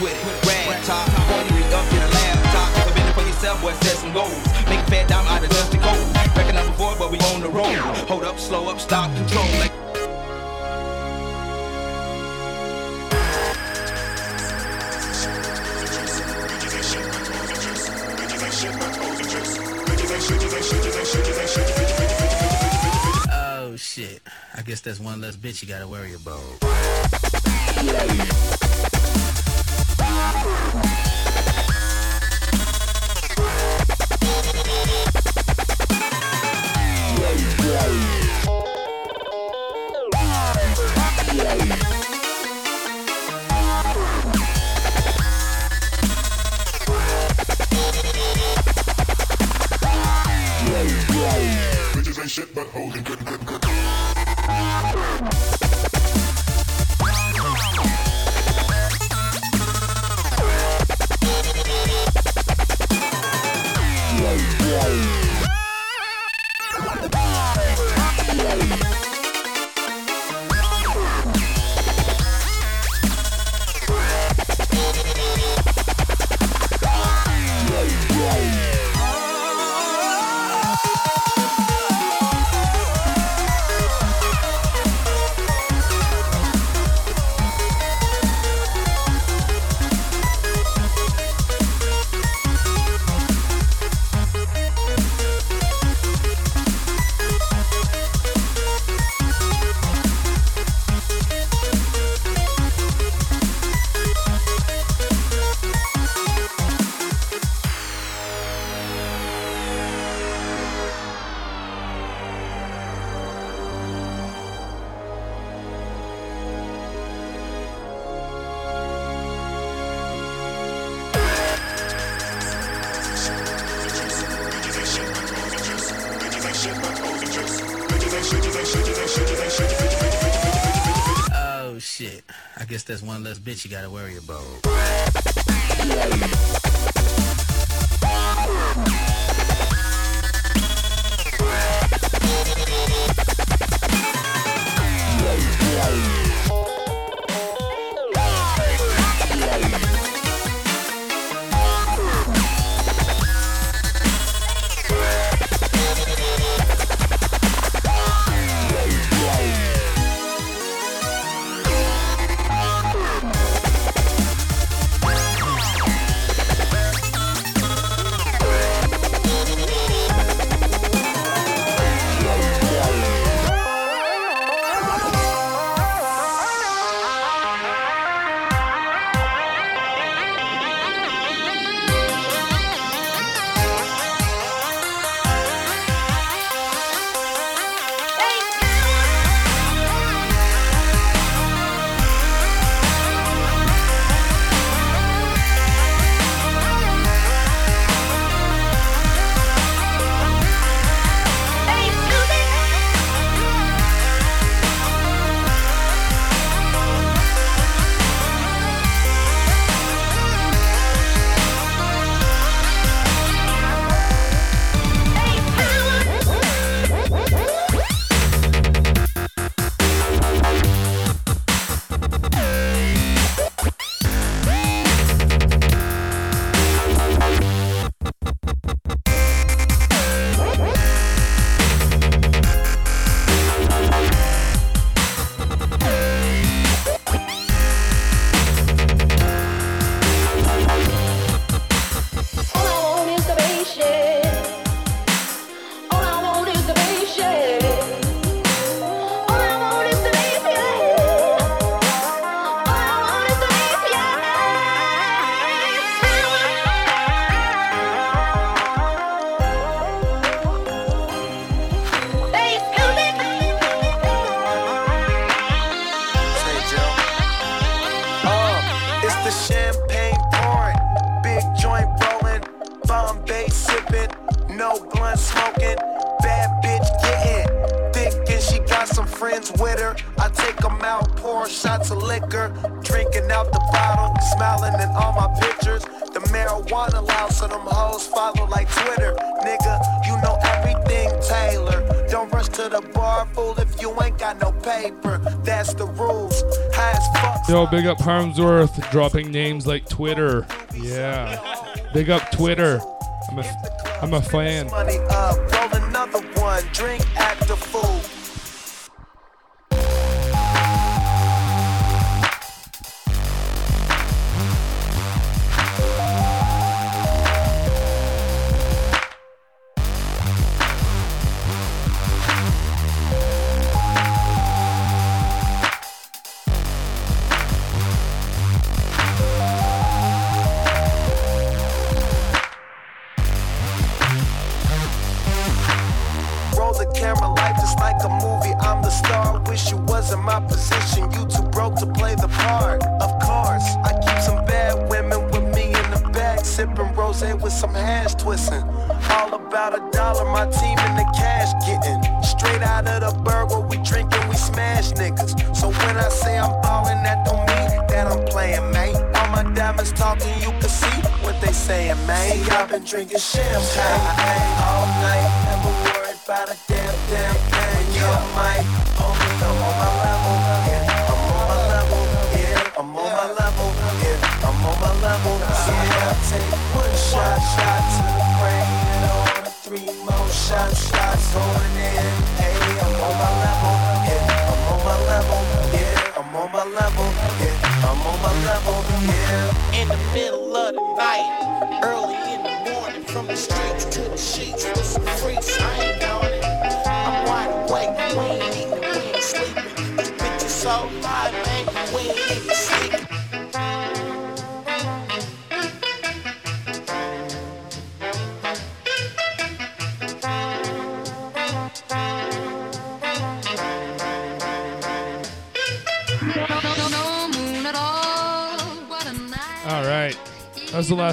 quit it. Rag top, up in a laptop. For yourself, boy, set some goals. Make a fat dime out of gold. Reckon I'm before, but we on the road. Hold up, slow up, stop, control. Like Oh shit. I guess that's one less bitch you gotta worry about. Yeah. bitch you gotta worry about. Rush bar, fool, if you ain't got no paper. That's the rules. High as fuck. Yo, big up Harmsworth dropping names like Twitter. Yeah. Big up Twitter. I'm a, I'm a fan. Money up, roll another one, drink, act a fool.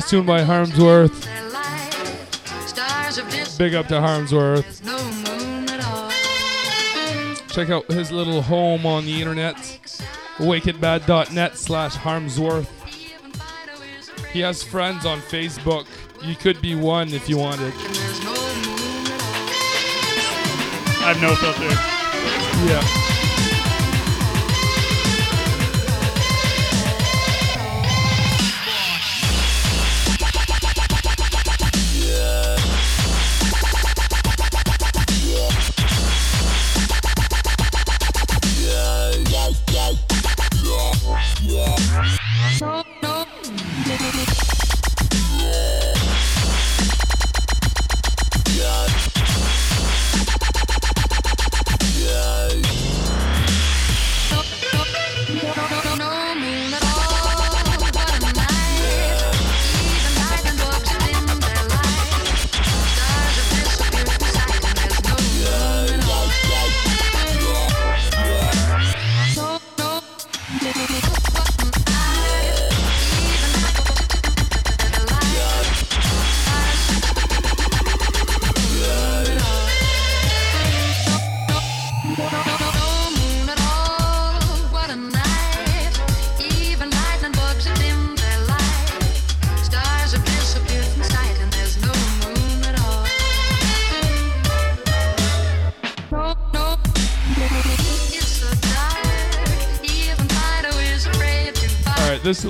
Last tune by Harmsworth. Big up to Harmsworth. Check out his little home on the internet, wickedbad.net slash Harmsworth. He has friends on Facebook. You could be one if you wanted. I have no filter. Yeah.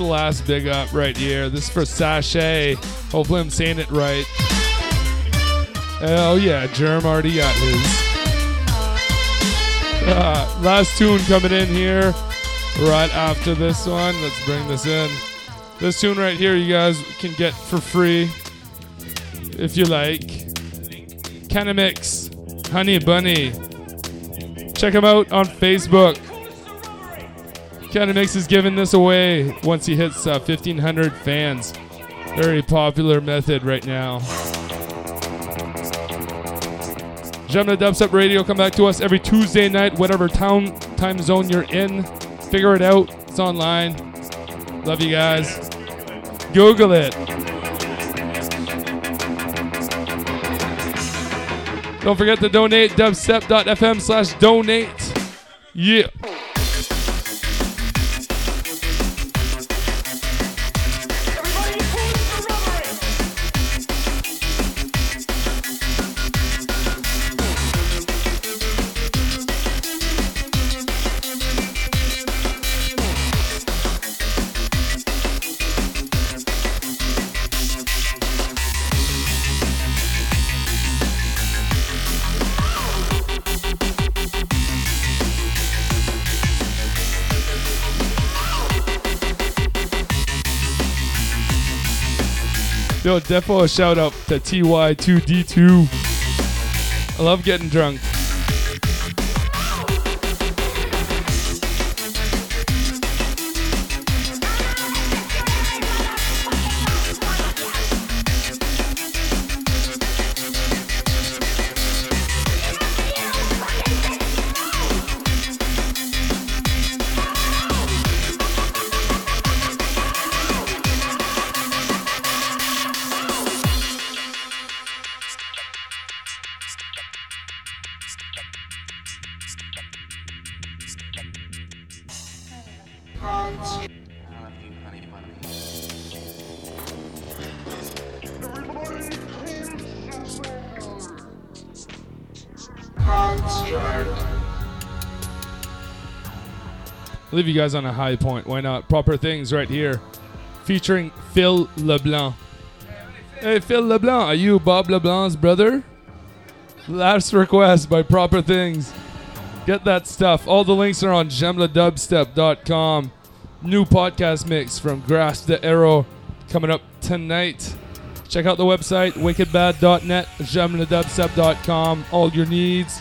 Last big up right here. This is for Sachet. Hopefully, I'm saying it right. Oh, yeah, Germ already got his. Uh, last tune coming in here right after this one. Let's bring this in. This tune right here, you guys can get for free if you like. Canamix, Honey Bunny. Check him out on Facebook. Canamix is giving this away once he hits uh, 1,500 fans. Very popular method right now. J'aime le Dubstep Radio, come back to us every Tuesday night, whatever town time zone you're in. Figure it out. It's online. Love you guys. Google it. Don't forget to donate dubstep.fm slash donate. Yeah. Yo, defo a shout out to TY2D2. I love getting drunk. Leave you guys on a high point. Why not? Proper things right here, featuring Phil LeBlanc. Hey, Phil LeBlanc, are you Bob LeBlanc's brother? Last request by Proper Things. Get that stuff. All the links are on jaimeledubstep.com. New podcast mix from Grass the Arrow coming up tonight. Check out the website, wickedbad.net, jaimeledubstep.com. All your needs.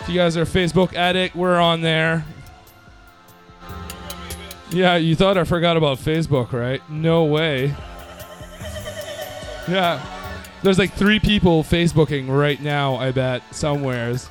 If you guys are Facebook addict, we're on there. Yeah, you thought I forgot about Facebook, right? No way. Yeah. There's like three people Facebooking right now, I bet, somewheres.